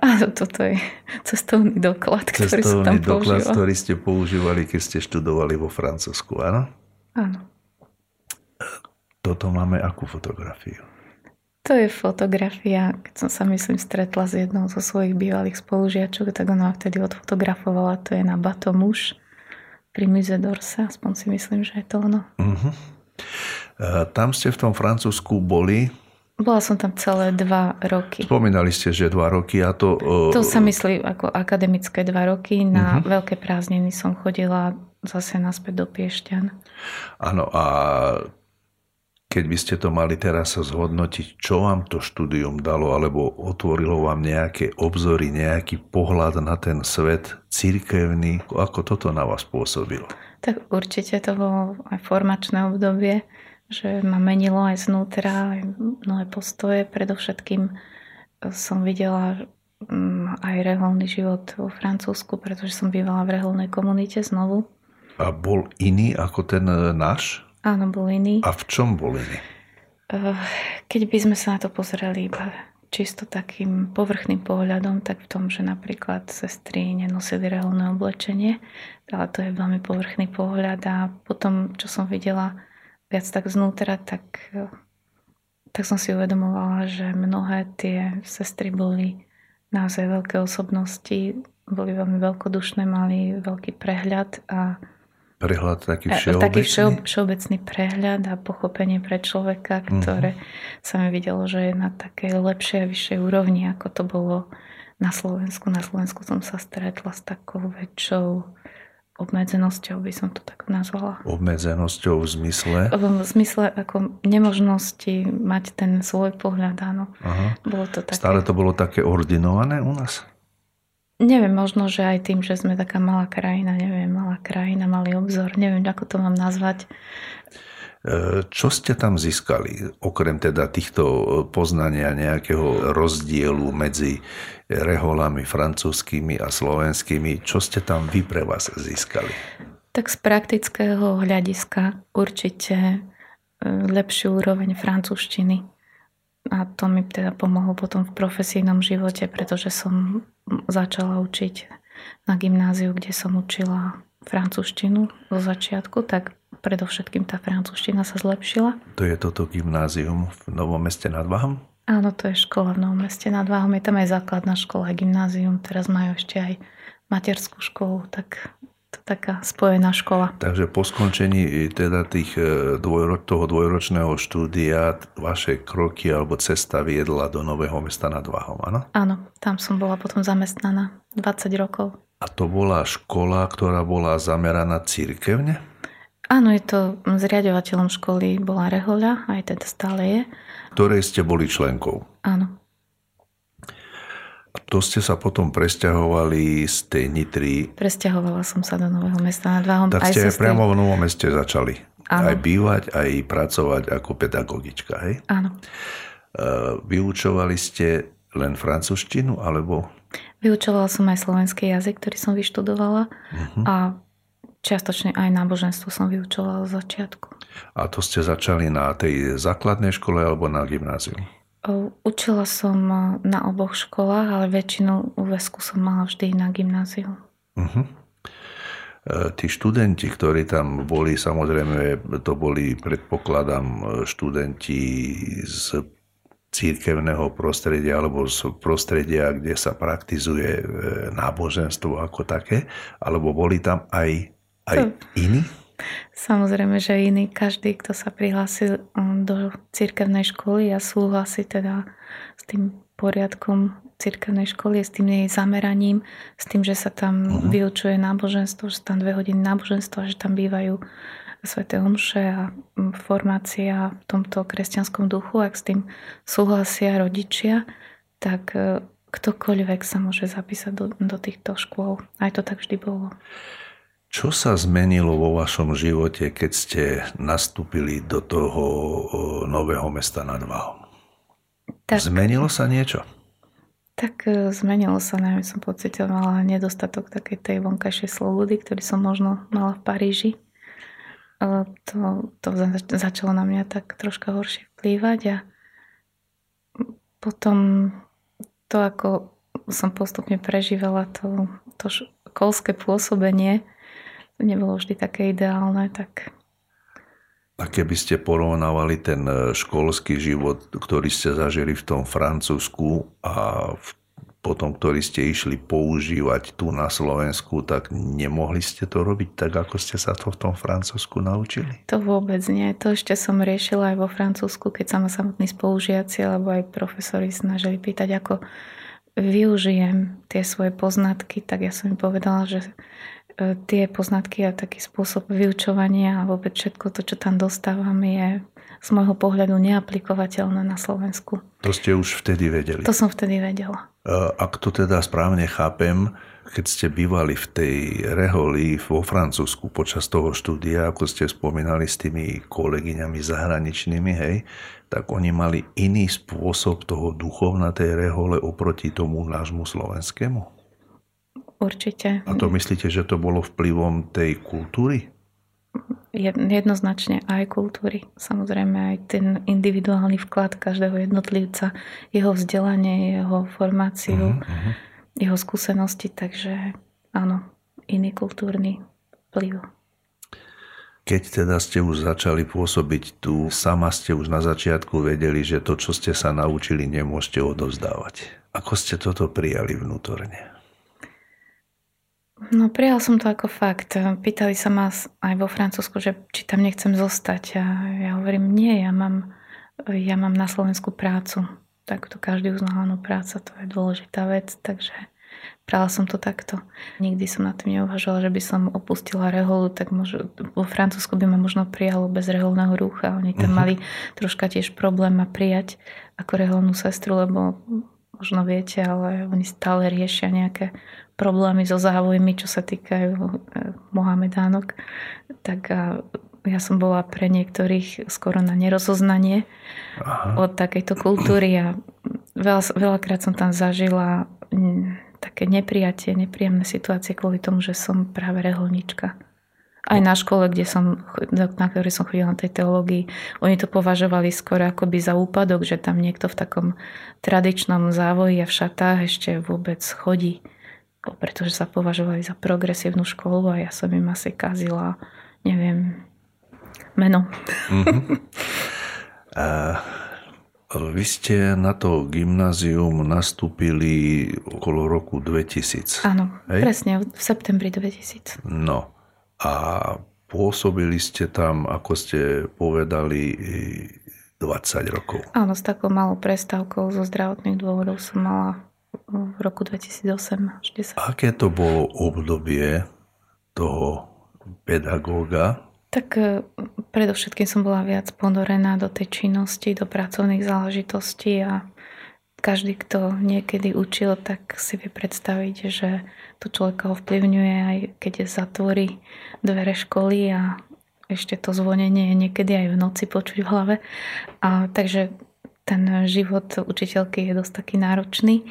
Speaker 3: Áno, toto je cestovný doklad, ktorý cestovný tam doklad,
Speaker 2: používal. ktorý ste používali, keď ste študovali vo Francúzsku, áno?
Speaker 3: Áno.
Speaker 2: Toto máme akú fotografiu?
Speaker 3: To je fotografia, keď som sa myslím stretla s jednou zo svojich bývalých spolužiačok, tak ona vtedy odfotografovala, to je na Bato muž pri Mise d'Orsa, aspoň si myslím, že je to ono. Uh-huh.
Speaker 2: tam ste v tom Francúzsku boli?
Speaker 3: Bola som tam celé dva roky.
Speaker 2: Spomínali ste, že dva roky a to...
Speaker 3: To sa myslí ako akademické dva roky. Na uh-huh. veľké prázdniny som chodila zase naspäť do Piešťan.
Speaker 2: Áno, a keď by ste to mali teraz zhodnotiť, čo vám to štúdium dalo, alebo otvorilo vám nejaké obzory, nejaký pohľad na ten svet církevný, ako toto na vás pôsobilo?
Speaker 3: Tak určite to bolo aj formačné obdobie, že ma menilo aj znútra, aj mnohé postoje. Predovšetkým som videla mm, aj reholný život vo Francúzsku, pretože som bývala v reholnej komunite znovu.
Speaker 2: A bol iný ako ten náš?
Speaker 3: Áno, bol iný.
Speaker 2: A v čom bol iný?
Speaker 3: Eh, keď by sme sa na to pozreli iba čisto takým povrchným pohľadom, tak v tom, že napríklad sestry nenosili reholné oblečenie, ale to je veľmi povrchný pohľad a potom, čo som videla viac tak znútra, tak, eh, tak som si uvedomovala, že mnohé tie sestry boli naozaj veľké osobnosti, boli veľmi veľkodušné, mali veľký prehľad a
Speaker 2: prehľad taký všeobecný?
Speaker 3: Taký všeobecný prehľad a pochopenie pre človeka, mhm. ktoré uh-huh. sa mi videlo, že je na takej lepšej a vyššej úrovni, ako to bolo na Slovensku. Na Slovensku som sa stretla s takou väčšou obmedzenosťou, by som to tak nazvala.
Speaker 2: Obmedzenosťou v zmysle?
Speaker 3: V zmysle ako nemožnosti mať ten svoj pohľad, áno. Aha. Bolo to také...
Speaker 2: Stále to bolo také ordinované u nás?
Speaker 3: Neviem, možno, že aj tým, že sme taká malá krajina, neviem, malá krajina, malý obzor, neviem, ako to mám nazvať.
Speaker 2: E, čo ste tam získali, okrem teda týchto poznania nejakého rozdielu medzi reholami francúzskými a slovenskými, čo ste tam vy pre vás získali?
Speaker 3: Tak z praktického hľadiska určite e, lepšiu úroveň francúzštiny a to mi teda pomohlo potom v profesijnom živote, pretože som začala učiť na gymnáziu, kde som učila francúzštinu zo začiatku, tak predovšetkým tá francúzština sa zlepšila.
Speaker 2: To je toto gymnázium v Novom meste nad Váhom?
Speaker 3: Áno, to je škola v Novom meste nad Váhom. Je tam aj základná škola, gymnázium. Teraz majú ešte aj materskú školu, tak to taká spojená škola.
Speaker 2: Takže po skončení teda tých e, dvojro, toho dvojročného štúdia vaše kroky alebo cesta viedla do Nového mesta nad Váhom, áno?
Speaker 3: Áno, tam som bola potom zamestnaná 20 rokov.
Speaker 2: A to bola škola, ktorá bola zameraná církevne?
Speaker 3: Áno, je to zriadovateľom školy bola Rehoľa, aj teda stále je.
Speaker 2: Ktorej ste boli členkou?
Speaker 3: Áno.
Speaker 2: A to ste sa potom presťahovali z tej Nitry?
Speaker 3: Presťahovala som sa do Nového mesta nad Váhom.
Speaker 2: Tak ste aj priamo v Novom meste začali. Áno. Aj bývať, aj pracovať ako pedagogička, hej?
Speaker 3: Áno.
Speaker 2: Uh, vyučovali ste len francúzštinu, alebo?
Speaker 3: Vyučovala som aj slovenský jazyk, ktorý som vyštudovala uh-huh. a čiastočne aj náboženstvo som vyučovala z začiatku.
Speaker 2: A to ste začali na tej základnej škole alebo na gymnáziu?
Speaker 3: Učila som na oboch školách, ale väčšinu úvesku som mala vždy na gymnáziu. Uh-huh.
Speaker 2: Tí študenti, ktorí tam boli, samozrejme, to boli, predpokladám, študenti z církevného prostredia alebo z prostredia, kde sa praktizuje e, náboženstvo ako také, alebo boli tam aj, aj iní?
Speaker 3: Samozrejme, že iný, každý, kto sa prihlásil um, do cirkevnej školy a súhlasí teda s tým poriadkom cirkevnej školy, s tým jej zameraním, s tým, že sa tam uh-huh. vyučuje náboženstvo, že tam dve hodiny náboženstva, že tam bývajú sveté omše a um, formácia v tomto kresťanskom duchu, ak s tým súhlasia rodičia, tak uh, ktokoľvek sa môže zapísať do, do týchto škôl. Aj to tak vždy bolo.
Speaker 2: Čo sa zmenilo vo vašom živote, keď ste nastúpili do toho nového mesta nad Váhom? Tak, zmenilo sa niečo?
Speaker 3: Tak e, zmenilo sa, najmä som pocitovala nedostatok takej tej vonkajšej slobody, ktorý som možno mala v Paríži. to, to začalo na mňa tak troška horšie vplývať a potom to, ako som postupne prežívala to, to školské pôsobenie, to nebolo vždy také ideálne, tak
Speaker 2: a keby ste porovnávali ten e, školský život, ktorý ste zažili v tom Francúzsku a v potom, ktorí ste išli používať tu na Slovensku, tak nemohli ste to robiť tak, ako ste sa to v tom Francúzsku naučili?
Speaker 3: To vôbec nie. To ešte som riešila aj vo Francúzsku, keď sa ma samotní spolužiaci alebo aj profesori snažili pýtať, ako využijem tie svoje poznatky, tak ja som im povedala, že tie poznatky a taký spôsob vyučovania a vôbec všetko to, čo tam dostávam, je z môjho pohľadu neaplikovateľné na Slovensku.
Speaker 2: To ste už vtedy vedeli?
Speaker 3: To som vtedy vedela.
Speaker 2: Ak to teda správne chápem, keď ste bývali v tej reholi vo Francúzsku počas toho štúdia, ako ste spomínali s tými kolegyňami zahraničnými, hej, tak oni mali iný spôsob toho duchov na tej rehole oproti tomu nášmu slovenskému?
Speaker 3: Určite.
Speaker 2: A to myslíte, že to bolo vplyvom tej kultúry?
Speaker 3: jednoznačne aj kultúry. Samozrejme aj ten individuálny vklad každého jednotlivca, jeho vzdelanie, jeho formáciu, uh-huh. jeho skúsenosti, takže áno, iný kultúrny vplyv.
Speaker 2: Keď teda ste už začali pôsobiť tu, sama ste už na začiatku vedeli, že to, čo ste sa naučili, nemôžete odovzdávať. Ako ste toto prijali vnútorne?
Speaker 3: No prijal som to ako fakt. Pýtali sa ma aj vo Francúzsku, že či tam nechcem zostať. A ja hovorím, nie, ja mám, ja mám na Slovensku prácu. Tak to každý uznal, áno, práca to je dôležitá vec, takže Prala som to takto. Nikdy som na tým neuvažovala, že by som opustila reholu, tak možno, vo Francúzsku by ma možno prijalo bez reholného rúcha. Oni tam uh-huh. mali troška tiež problém ma prijať ako reholnú sestru, lebo možno viete, ale oni stále riešia nejaké problémy so závojmi, čo sa týkajú e, Mohamedánok, tak ja som bola pre niektorých skoro na nerozoznanie Aha. od takejto kultúry a veľa, veľakrát som tam zažila také neprijatie, nepríjemné situácie kvôli tomu, že som práve reholnička. Aj na škole, kde som, na ktorej som chodila na tej teológii, oni to považovali skoro akoby za úpadok, že tam niekto v takom tradičnom závoji a v šatách ešte vôbec chodí pretože sa považovali za progresívnu školu a ja som im asi kazila, neviem, meno. Mm-hmm.
Speaker 2: A vy ste na to gymnázium nastúpili okolo roku 2000.
Speaker 3: Áno, Hej? presne, v septembri 2000.
Speaker 2: No a pôsobili ste tam, ako ste povedali, 20 rokov.
Speaker 3: Áno, s takou malou prestávkou zo zdravotných dôvodov som mala v roku 2008 až 10.
Speaker 2: Aké to bolo obdobie toho pedagóga?
Speaker 3: Tak e, predovšetkým som bola viac ponorená do tej činnosti, do pracovných záležitostí a každý, kto niekedy učil, tak si vie predstaviť, že to človeka ovplyvňuje aj keď zatvorí dvere školy a ešte to zvonenie je niekedy aj v noci počuť v hlave. A, takže ten život učiteľky je dosť taký náročný.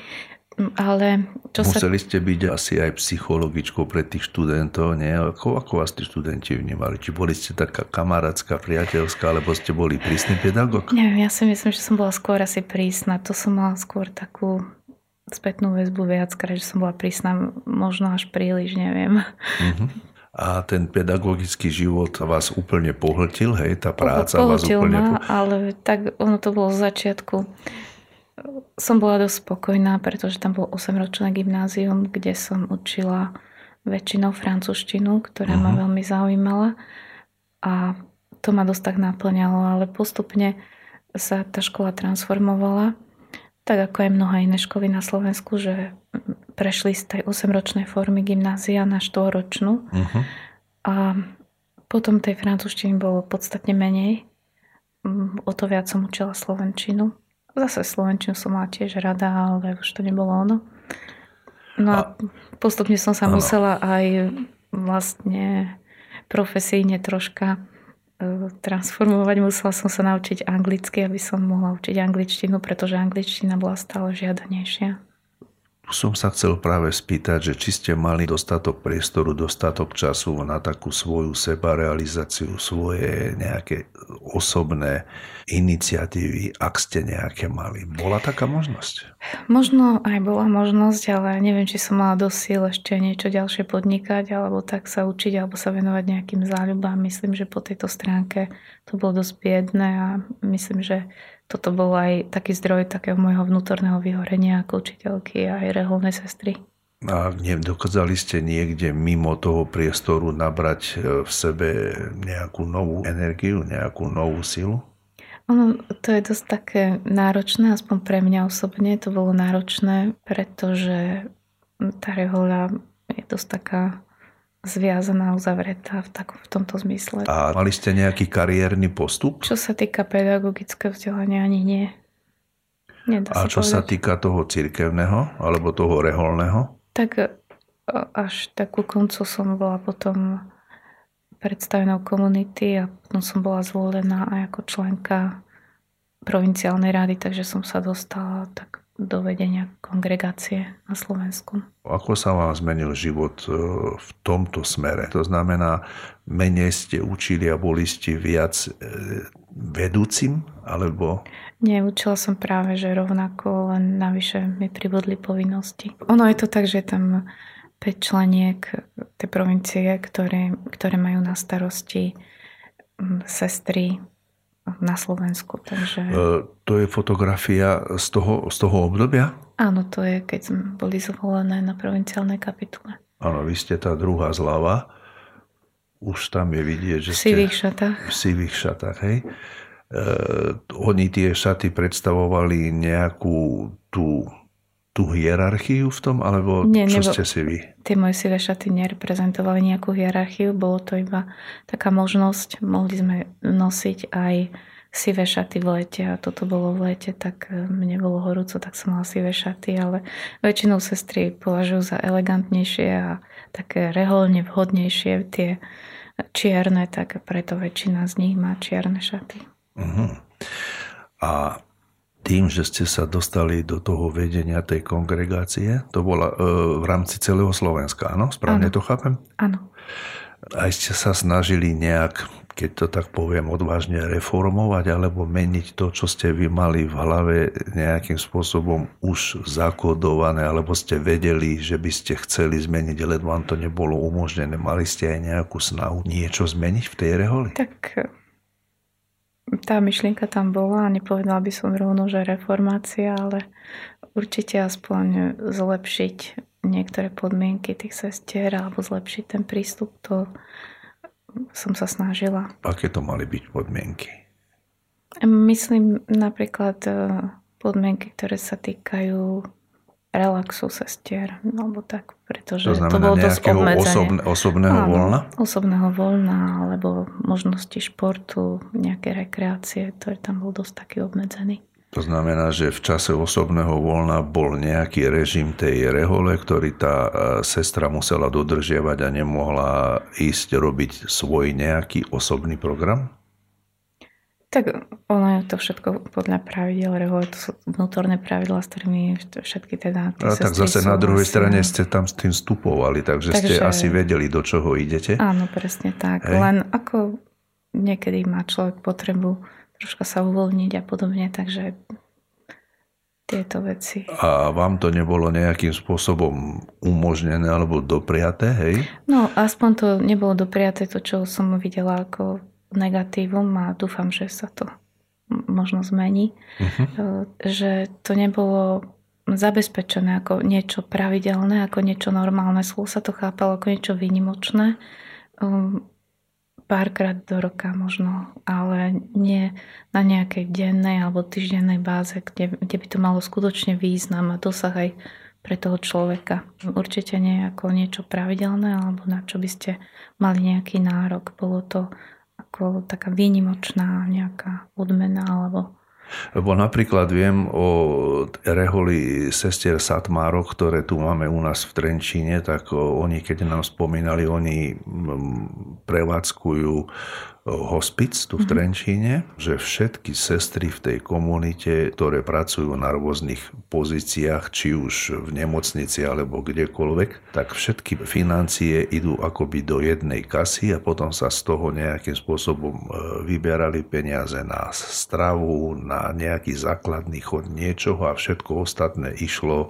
Speaker 3: Ale
Speaker 2: čo Museli sa... ste byť asi aj psychologičkou pre tých študentov, nie? Ako, ako vás tí študenti vnímali? Či boli ste taká kamarátska, priateľská, alebo ste boli prísny pedagóg?
Speaker 3: Neviem, ja si myslím, že som bola skôr asi prísna. To som mala skôr takú spätnú väzbu viackrát, že som bola prísna možno až príliš, neviem. Uh-huh.
Speaker 2: A ten pedagogický život vás úplne pohltil, hej? Tá práca pohltil vás úplne...
Speaker 3: Ma, ale tak ono to bolo z začiatku som bola dosť spokojná, pretože tam bolo 8-ročné gymnázium, kde som učila väčšinou francúzštinu, ktorá uh-huh. ma mhm. veľmi zaujímala a to ma dosť tak naplňalo, ale postupne sa tá škola transformovala, tak ako aj mnohé iné školy na Slovensku, že prešli z tej 8-ročnej formy gymnázia na 4-ročnú uh-huh. a potom tej francúzštiny bolo podstatne menej. O to viac som učila slovenčinu. Zase Slovenčinu som mala tiež rada, ale už to nebolo ono. No a, a postupne som sa ano. musela aj vlastne profesíne troška e, transformovať. Musela som sa naučiť anglicky, aby som mohla učiť angličtinu, pretože angličtina bola stále žiadanejšia.
Speaker 2: Som sa chcel práve spýtať, že či ste mali dostatok priestoru, dostatok času na takú svoju sebarealizáciu, svoje nejaké osobné iniciatívy, ak ste nejaké mali. Bola taká možnosť?
Speaker 3: Možno aj bola možnosť, ale neviem, či som mala dosť síl ešte niečo ďalšie podnikať, alebo tak sa učiť, alebo sa venovať nejakým záľubám. Myslím, že po tejto stránke to bolo dosť biedné a myslím, že toto bol aj taký zdroj takého môjho vnútorného vyhorenia ako učiteľky a aj reholnej sestry.
Speaker 2: A dokázali ste niekde mimo toho priestoru nabrať e, v sebe nejakú novú energiu, nejakú novú silu?
Speaker 3: Ono, to je dosť také náročné, aspoň pre mňa osobne to bolo náročné, pretože tá rehoľa je dosť taká zviazaná, uzavretá v, takom, v tomto zmysle.
Speaker 2: A mali ste nejaký kariérny postup?
Speaker 3: Čo sa týka pedagogického vzdelania, ani nie.
Speaker 2: Nedá a čo povedať. sa týka toho cirkevného alebo toho reholného?
Speaker 3: Tak e, až takú koncu som bola potom predstavenou komunity a potom som bola zvolená aj ako členka provinciálnej rady, takže som sa dostala tak do vedenia kongregácie na Slovensku.
Speaker 2: Ako sa vám zmenil život e, v tomto smere? To znamená, menej ste učili a boli ste viac e, vedúcim? Alebo...
Speaker 3: Nie, učila som práve, že rovnako, len navyše mi pribudli povinnosti. Ono je to tak, že tam 5 členiek tej provincie, ktoré, ktoré majú na starosti sestry na Slovensku. Takže...
Speaker 2: To je fotografia z toho, z toho obdobia?
Speaker 3: Áno, to je, keď sme boli zvolené na provinciálnej kapitule.
Speaker 2: Áno, vy ste tá druhá zľava. Už tam je vidieť, že
Speaker 3: v sivých šatách.
Speaker 2: V sivých šatách, hej. E, oni tie šaty predstavovali nejakú tú tú hierarchiu v tom, alebo Nie, čo nebo, ste si vy?
Speaker 3: Tie moje sivé šaty nereprezentovali nejakú hierarchiu, bolo to iba taká možnosť. Mohli sme nosiť aj sivé šaty v lete a toto bolo v lete, tak e, mne bolo horúco, tak som mala sivé šaty, ale väčšinou sestry považujú za elegantnejšie a také reholne vhodnejšie tie čierne, tak preto väčšina z nich má čierne šaty. Uh-huh.
Speaker 2: A tým, že ste sa dostali do toho vedenia tej kongregácie, to bola e, v rámci celého Slovenska, áno? Správne ano. to chápem?
Speaker 3: Áno.
Speaker 2: Aj ste sa snažili nejak, keď to tak poviem, odvážne reformovať alebo meniť to, čo ste vy mali v hlave nejakým spôsobom už zakodované, alebo ste vedeli, že by ste chceli zmeniť, ale vám to nebolo umožnené. Mali ste aj nejakú snahu niečo zmeniť v tej reholi?
Speaker 3: Tak tá myšlienka tam bola a nepovedala by som rovno, že reformácia, ale určite aspoň zlepšiť niektoré podmienky tých sestier alebo zlepšiť ten prístup, to som sa snažila.
Speaker 2: Aké to mali byť podmienky?
Speaker 3: Myslím napríklad eh, podmienky, ktoré sa týkajú relaxu sestier, alebo tak, pretože to, to bolo dosť
Speaker 2: osobne, osobného Áno, voľna?
Speaker 3: Osobného voľna, alebo možnosti športu, nejaké rekreácie, ktorý tam bol dosť taký obmedzený.
Speaker 2: To znamená, že v čase osobného voľna bol nejaký režim tej rehole, ktorý tá e, sestra musela dodržiavať a nemohla ísť robiť svoj nejaký osobný program?
Speaker 3: Tak ono je to všetko podľa pravidel, rehole, to sú vnútorné pravidla, s ktorými všetky teda...
Speaker 2: A tak zase na druhej strane ste tam s tým stupovali, takže, takže ste asi vedeli, do čoho idete.
Speaker 3: Áno, presne tak. Hej. Len ako niekedy má človek potrebu troška sa uvoľniť a podobne, takže tieto veci.
Speaker 2: A vám to nebolo nejakým spôsobom umožnené alebo dopriaté, hej?
Speaker 3: No, aspoň to nebolo dopriaté to, čo som videla ako negatívum a dúfam, že sa to možno zmení, uh-huh. že to nebolo zabezpečené ako niečo pravidelné, ako niečo normálne. Slovo sa to chápalo ako niečo výnimočné. Um, párkrát do roka možno, ale nie na nejakej dennej alebo týždennej báze, kde, kde by to malo skutočne význam a dosah aj pre toho človeka. Určite nie ako niečo pravidelné alebo na čo by ste mali nejaký nárok. Bolo to ako taká výnimočná nejaká odmena alebo
Speaker 2: Lebo napríklad viem o reholi sestier Satmárok, ktoré tu máme u nás v Trenčíne, tak oni, keď nám spomínali, oni prevádzkujú hospic tu v mhm. Trenčíne, že všetky sestry v tej komunite, ktoré pracujú na rôznych pozíciách, či už v nemocnici alebo kdekoľvek, tak všetky financie idú akoby do jednej kasy a potom sa z toho nejakým spôsobom e, vyberali peniaze na stravu, na nejaký základný chod niečoho a všetko ostatné išlo e,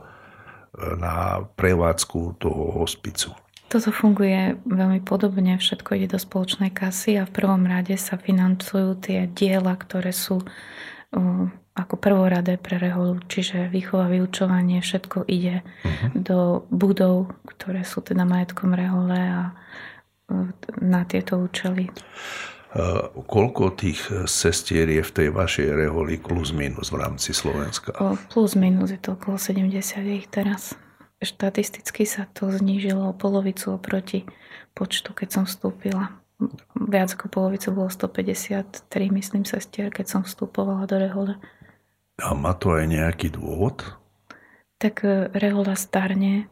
Speaker 2: na prevádzku toho hospicu.
Speaker 3: Toto funguje veľmi podobne, všetko ide do spoločnej kasy a v prvom rade sa financujú tie diela, ktoré sú uh, ako prvoradé pre reholu, čiže výchova, vyučovanie, všetko ide uh-huh. do budov, ktoré sú teda majetkom rehole a uh, na tieto účely.
Speaker 2: Uh, koľko tých sestier je v tej vašej reholi plus minus v rámci Slovenska?
Speaker 3: O, plus minus je to okolo 70 ich teraz štatisticky sa to znížilo o polovicu oproti počtu, keď som vstúpila. Viac ako polovicu bolo 153, myslím, sestier, keď som vstupovala do Rehole.
Speaker 2: A má to aj nejaký dôvod?
Speaker 3: Tak e, Rehola starne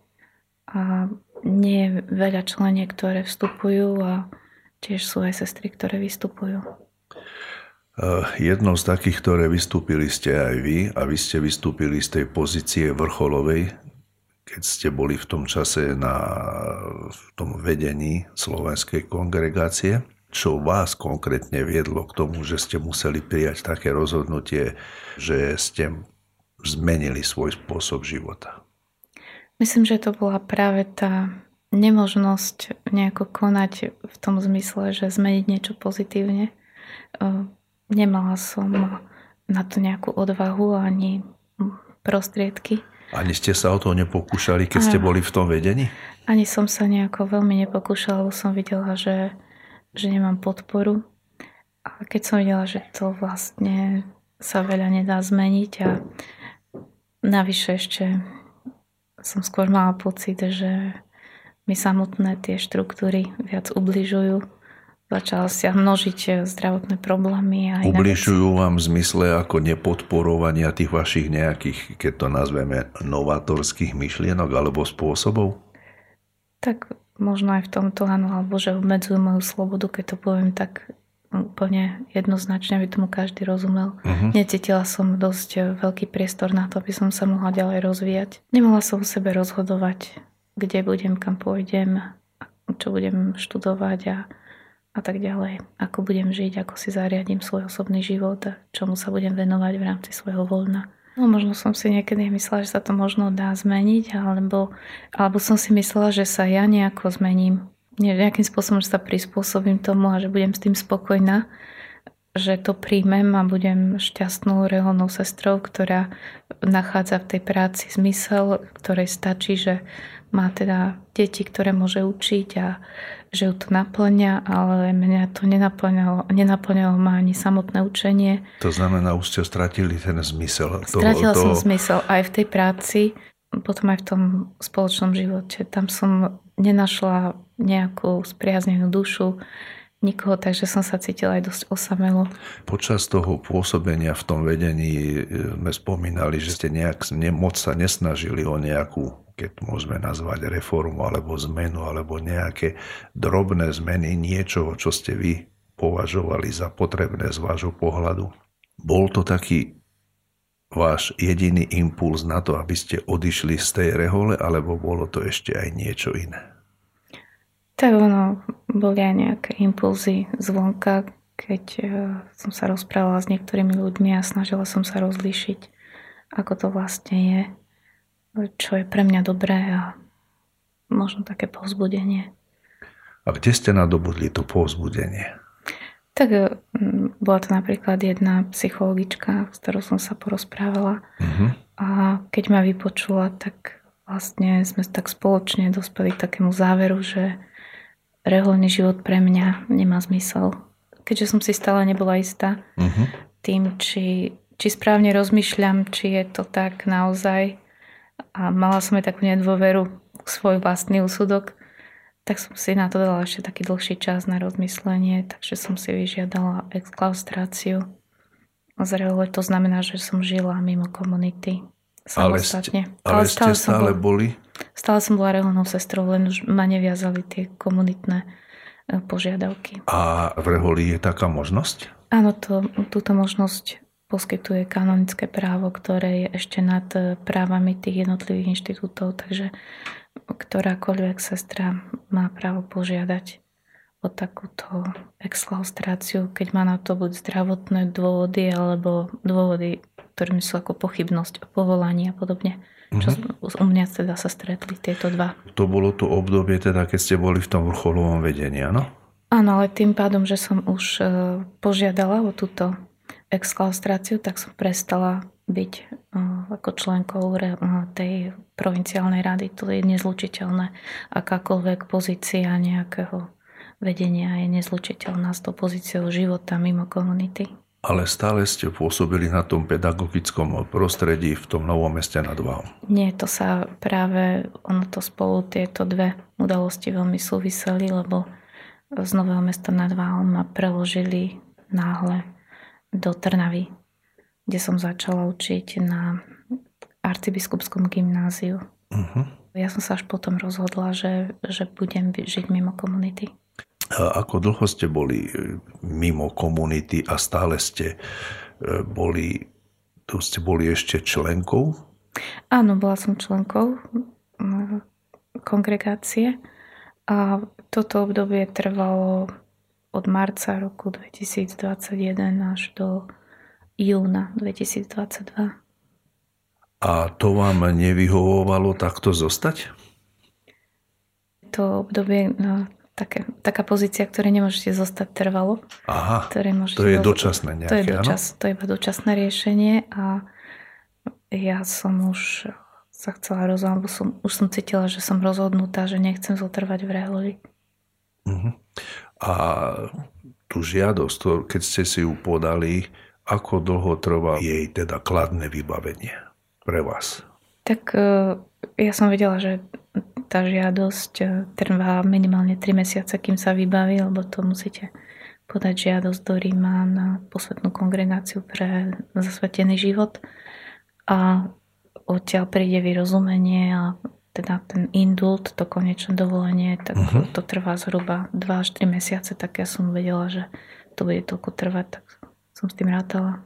Speaker 3: a nie je veľa členie, ktoré vstupujú a tiež sú aj sestry, ktoré vystupujú. E,
Speaker 2: jednou z takých, ktoré vystúpili ste aj vy a vy ste vystúpili z tej pozície vrcholovej keď ste boli v tom čase na v tom vedení slovenskej kongregácie, čo vás konkrétne viedlo k tomu, že ste museli prijať také rozhodnutie, že ste zmenili svoj spôsob života?
Speaker 3: Myslím, že to bola práve tá nemožnosť nejako konať v tom zmysle, že zmeniť niečo pozitívne. Nemala som na to nejakú odvahu ani prostriedky.
Speaker 2: Ani ste sa o to nepokúšali, keď ste boli v tom vedení?
Speaker 3: Ani som sa nejako veľmi nepokúšala, lebo som videla, že, že nemám podporu. A keď som videla, že to vlastne sa veľa nedá zmeniť a navyše ešte som skôr mala pocit, že mi samotné tie štruktúry viac ubližujú začala sa množiť eh, zdravotné problémy.
Speaker 2: A Ubližujú vám v zmysle ako nepodporovania tých vašich nejakých, keď to nazveme, novatorských myšlienok alebo spôsobov?
Speaker 3: Tak možno aj v tomto áno, alebo že obmedzujú moju slobodu, keď to poviem tak úplne jednoznačne, aby tomu každý rozumel. Uh-huh. Necítila som dosť eh, veľký priestor na to, aby som sa mohla ďalej rozvíjať. Nemohla som o sebe rozhodovať, kde budem, kam pôjdem, čo budem študovať a a tak ďalej. Ako budem žiť, ako si zariadím svoj osobný život a čomu sa budem venovať v rámci svojho voľna. No možno som si niekedy myslela, že sa to možno dá zmeniť, alebo, alebo som si myslela, že sa ja nejako zmením. Nejakým spôsobom, že sa prispôsobím tomu a že budem s tým spokojná, že to príjmem a budem šťastnou reholnou sestrou, ktorá nachádza v tej práci zmysel, ktorej stačí, že má teda deti, ktoré môže učiť a že ju to naplňa, ale mňa to nenaplňalo, nenaplňalo ma ani samotné učenie.
Speaker 2: To znamená, už ste stratili ten zmysel.
Speaker 3: Stratila toho, toho... som zmysel aj v tej práci, potom aj v tom spoločnom živote. Tam som nenašla nejakú spriaznenú dušu, nikoho, takže som sa cítila aj dosť osamelo.
Speaker 2: Počas toho pôsobenia v tom vedení e, sme spomínali, že ste nejak moc sa nesnažili o nejakú keď môžeme nazvať reformu alebo zmenu alebo nejaké drobné zmeny niečoho, čo ste vy považovali za potrebné z vášho pohľadu. Bol to taký váš jediný impuls na to, aby ste odišli z tej rehole, alebo bolo to ešte aj niečo iné?
Speaker 3: Tak ono, boli aj nejaké impulzy zvonka, keď e, som sa rozprávala s niektorými ľuďmi a snažila som sa rozlíšiť, ako to vlastne je čo je pre mňa dobré a možno také povzbudenie.
Speaker 2: A kde ste nadobudli to povzbudenie?
Speaker 3: Tak mm, bola to napríklad jedna psychologička, s ktorou som sa porozprávala uh-huh. a keď ma vypočula, tak vlastne sme tak spoločne dospeli k takému záveru, že reholný život pre mňa nemá zmysel. Keďže som si stále nebola istá uh-huh. tým, či, či správne rozmýšľam, či je to tak naozaj, a mala som aj takú nedôveru svoj vlastný úsudok, tak som si na to dala ešte taký dlhší čas na rozmyslenie, takže som si vyžiadala exklaustráciu zrelo. To znamená, že som žila mimo komunity.
Speaker 2: Ale ste, ale, ale ste stále bola, boli?
Speaker 3: Stále som bola reholnou sestrou, len už ma neviazali tie komunitné e, požiadavky.
Speaker 2: A v reholi je taká možnosť?
Speaker 3: Áno, to, túto možnosť poskytuje kanonické právo, ktoré je ešte nad e, právami tých jednotlivých inštitútov, takže ktorákoľvek sestra má právo požiadať o takúto exklaustráciu, keď má na to buď zdravotné dôvody alebo dôvody, ktorými sú ako pochybnosť o povolaní a podobne. Mm-hmm. Čo mhm. u mňa teda sa stretli tieto dva.
Speaker 2: To bolo to obdobie teda, keď ste boli v tom vrcholovom vedení, áno?
Speaker 3: Áno, ale tým pádom, že som už e, požiadala o túto exklaustráciu, tak som prestala byť e, ako členkou tej provinciálnej rady. To je nezlučiteľné. Akákoľvek pozícia nejakého vedenia je nezlučiteľná s tou pozíciou života mimo komunity.
Speaker 2: Ale stále ste pôsobili na tom pedagogickom prostredí v tom novom meste nad Váhom.
Speaker 3: Nie, to sa práve, ono to spolu tieto dve udalosti veľmi súviseli, lebo z Nového mesta nad Váhom ma preložili náhle do Trnavy, kde som začala učiť na arcibiskupskom gymnáziu. Uh-huh. Ja som sa až potom rozhodla, že, že budem žiť mimo komunity.
Speaker 2: Ako dlho ste boli e, mimo komunity a stále ste e, boli, tu ste boli ešte členkou?
Speaker 3: Áno, bola som členkou kongregácie a toto obdobie trvalo od marca roku 2021 až do júna 2022.
Speaker 2: A to vám nevyhovovalo takto zostať?
Speaker 3: To obdobie no, také, taká pozícia, ktoré nemôžete zostať trvalo.
Speaker 2: Aha, to je dočasné nejaké,
Speaker 3: to je, dočas, to je iba dočasné riešenie a ja som už sa chcela rozhodnúť, som, už som cítila, že som rozhodnutá, že nechcem zotrvať v reholi.
Speaker 2: Uh-huh. A tú žiadosť, keď ste si ju podali, ako dlho trvá jej teda kladné vybavenie pre vás?
Speaker 3: Tak e, ja som vedela, že tá žiadosť e, trvá minimálne 3 mesiace, kým sa vybaví, lebo to musíte podať žiadosť do Ríma na posvetnú kongregáciu pre zasvetený život a odtiaľ príde vyrozumenie a teda ten indult, to konečné dovolenie, tak uh-huh. to trvá zhruba 2 až 3 mesiace, tak ja som vedela, že to bude toľko trvať, tak som s tým rátala.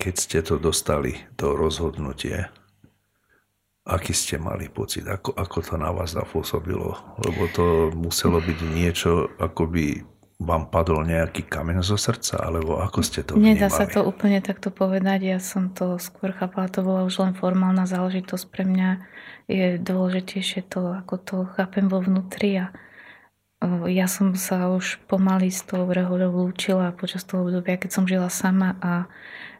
Speaker 2: Keď ste to dostali, to rozhodnutie, Aký ste mali pocit? Ako, ako to na vás zapôsobilo? Lebo to muselo byť niečo, ako by vám padol nejaký kameň zo srdca, alebo ako ste to vnímali?
Speaker 3: Nedá sa to úplne takto povedať. Ja som to skôr chápala, to bola už len formálna záležitosť. Pre mňa je dôležitejšie to, ako to chápem vo vnútri. A ja som sa už pomaly s tou rehoľou lúčila počas toho obdobia, keď som žila sama a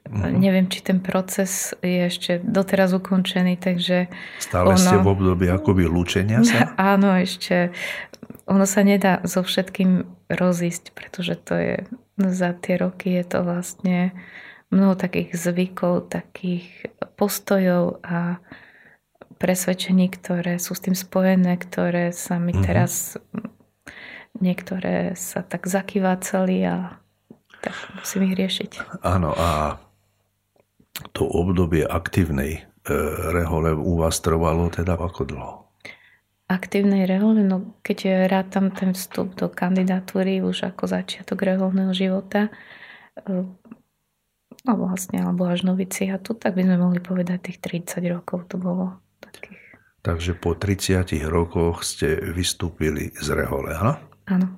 Speaker 3: Mm-hmm. Neviem, či ten proces je ešte doteraz ukončený, takže...
Speaker 2: Stále ono... ste v období akoby lúčenia sa?
Speaker 3: Áno, ešte ono sa nedá so všetkým rozísť, pretože to je za tie roky je to vlastne mnoho takých zvykov, takých postojov a presvedčení, ktoré sú s tým spojené, ktoré sa mi mm-hmm. teraz niektoré sa tak zakývacali a tak musím ich riešiť.
Speaker 2: Áno, a to obdobie aktívnej e, rehole u vás trvalo teda ako dlho?
Speaker 3: Aktívnej rehole, no keď rátam ten vstup do kandidatúry už ako začiatok reholného života, e, no vlastne, alebo až noviciatu, tak by sme mohli povedať tých 30 rokov to bolo takých.
Speaker 2: Takže po 30 rokoch ste vystúpili z rehole, áno?
Speaker 3: Áno.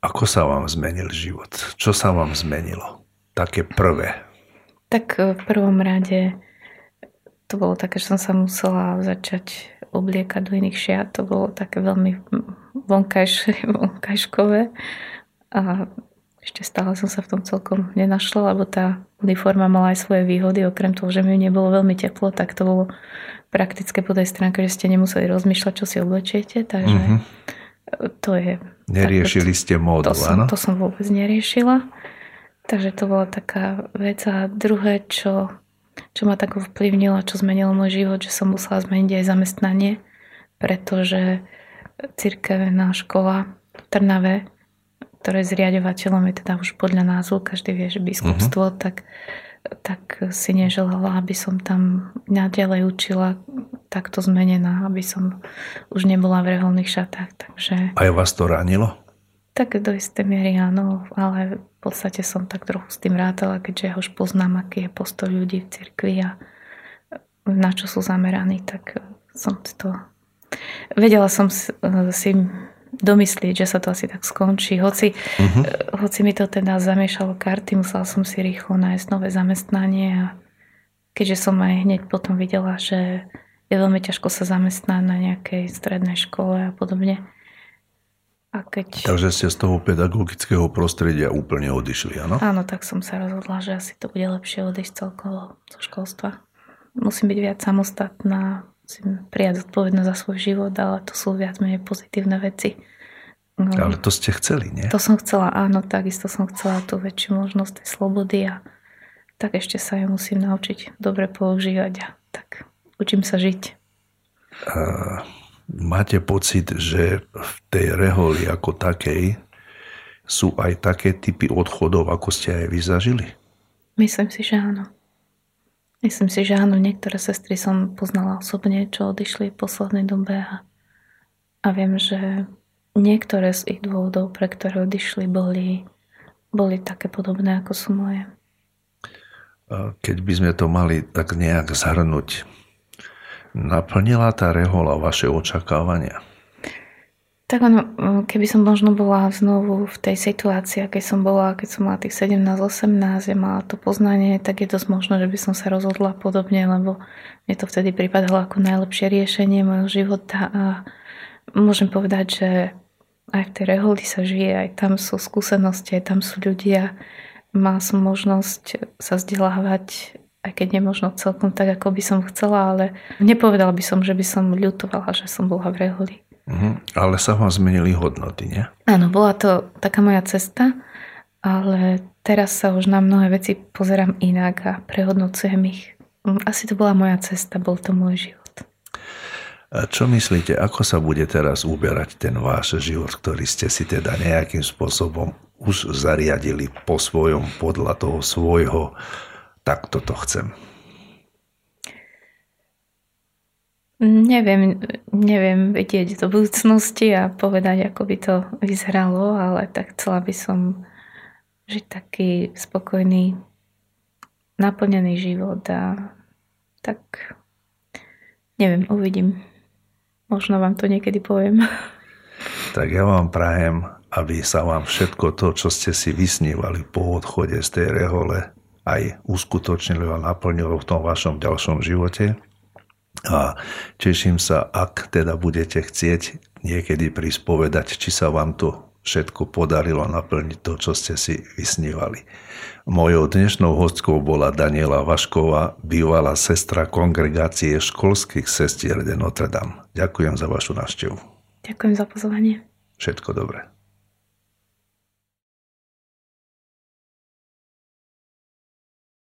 Speaker 2: Ako sa vám zmenil život? Čo sa vám zmenilo? Také prvé.
Speaker 3: Tak e, v prvom rade to bolo také, že som sa musela začať obliekať do iných šiat. To bolo také veľmi vonkajš, vonkajškové. A ešte stále som sa v tom celkom nenašla, lebo tá uniforma mala aj svoje výhody. Okrem toho, že mi nebolo veľmi teplo, tak to bolo praktické po tej stránke, že ste nemuseli rozmýšľať, čo si oblečiete. Takže mm-hmm. to je...
Speaker 2: Neriešili tak, ste módu,
Speaker 3: to som, to som vôbec neriešila. Takže to bola taká vec. A druhé, čo, čo ma tak vplyvnilo, čo zmenilo môj život, že som musela zmeniť aj zamestnanie, pretože cirkevná škola v Trnave ktoré zriadovateľom je teda už podľa názvu, každý vie, že biskupstvo, uh-huh. tak, tak si neželala, aby som tam naďalej učila takto zmenená, aby som už nebola v reholných šatách. Takže...
Speaker 2: Aj vás to ranilo?
Speaker 3: Tak do istej miery áno, ale v podstate som tak trochu s tým rátala, keďže ja už poznám, aký je postoj ľudí v cirkvi a na čo sú zameraní, tak som to... Vedela som si domyslieť, že sa to asi tak skončí. Hoci, uh-huh. hoci mi to teda zamiešalo karty, musela som si rýchlo nájsť nové zamestnanie a keďže som aj hneď potom videla, že je veľmi ťažko sa zamestnať na nejakej strednej škole a podobne.
Speaker 2: A keď... Takže ste z toho pedagogického prostredia úplne odišli, áno?
Speaker 3: Áno, tak som sa rozhodla, že asi to bude lepšie odísť celkovo zo školstva. Musím byť viac samostatná, musím prijať zodpovednosť za svoj život, ale to sú viac menej pozitívne veci.
Speaker 2: No, ale to ste chceli, nie?
Speaker 3: To som chcela, áno, takisto som chcela tú väčšiu možnosť tej slobody a tak ešte sa ju musím naučiť dobre používať a tak učím sa žiť.
Speaker 2: Uh, máte pocit, že v tej reholi ako takej sú aj také typy odchodov, ako ste aj vy zažili?
Speaker 3: Myslím si, že áno. Myslím si, že áno, niektoré sestry som poznala osobne, čo odišli v poslednej dobe a, a viem, že niektoré z ich dôvodov, pre ktoré odišli, boli, boli také podobné, ako sú moje.
Speaker 2: Keď by sme to mali tak nejak zhrnúť, naplnila tá rehola vaše očakávania?
Speaker 3: Tak ono, keby som možno bola znovu v tej situácii, keď som bola, keď som mala tých 17-18 a mala to poznanie, tak je dosť možné, že by som sa rozhodla podobne, lebo mne to vtedy pripadalo ako najlepšie riešenie mojho života a môžem povedať, že aj v tej reholi sa žije, aj tam sú skúsenosti, aj tam sú ľudia. Mal som možnosť sa vzdelávať, aj keď nemožno celkom tak, ako by som chcela, ale nepovedala by som, že by som ľutovala, že som bola v reholi.
Speaker 2: Uh-huh. Ale sa vám zmenili hodnoty, nie?
Speaker 3: Áno, bola to taká moja cesta, ale teraz sa už na mnohé veci pozerám inak a prehodnocujem ich. Mm, asi to bola moja cesta, bol to môj život.
Speaker 2: A čo myslíte, ako sa bude teraz uberať ten váš život, ktorý ste si teda nejakým spôsobom už zariadili po svojom, podľa toho svojho, tak toto chcem?
Speaker 3: Neviem, neviem vedieť do budúcnosti a povedať, ako by to vyzeralo, ale tak chcela by som žiť taký spokojný, naplnený život a tak neviem, uvidím. Možno vám to niekedy poviem.
Speaker 2: Tak ja vám prajem, aby sa vám všetko to, čo ste si vysnívali po odchode z tej rehole, aj uskutočnilo a naplnilo v tom vašom ďalšom živote a teším sa, ak teda budete chcieť niekedy prispovedať, či sa vám to všetko podarilo naplniť to, čo ste si vysnívali. Mojou dnešnou hostkou bola Daniela Vašková, bývalá sestra kongregácie školských sestier de Notre Dame. Ďakujem za vašu návštevu.
Speaker 3: Ďakujem za pozvanie.
Speaker 2: Všetko dobré.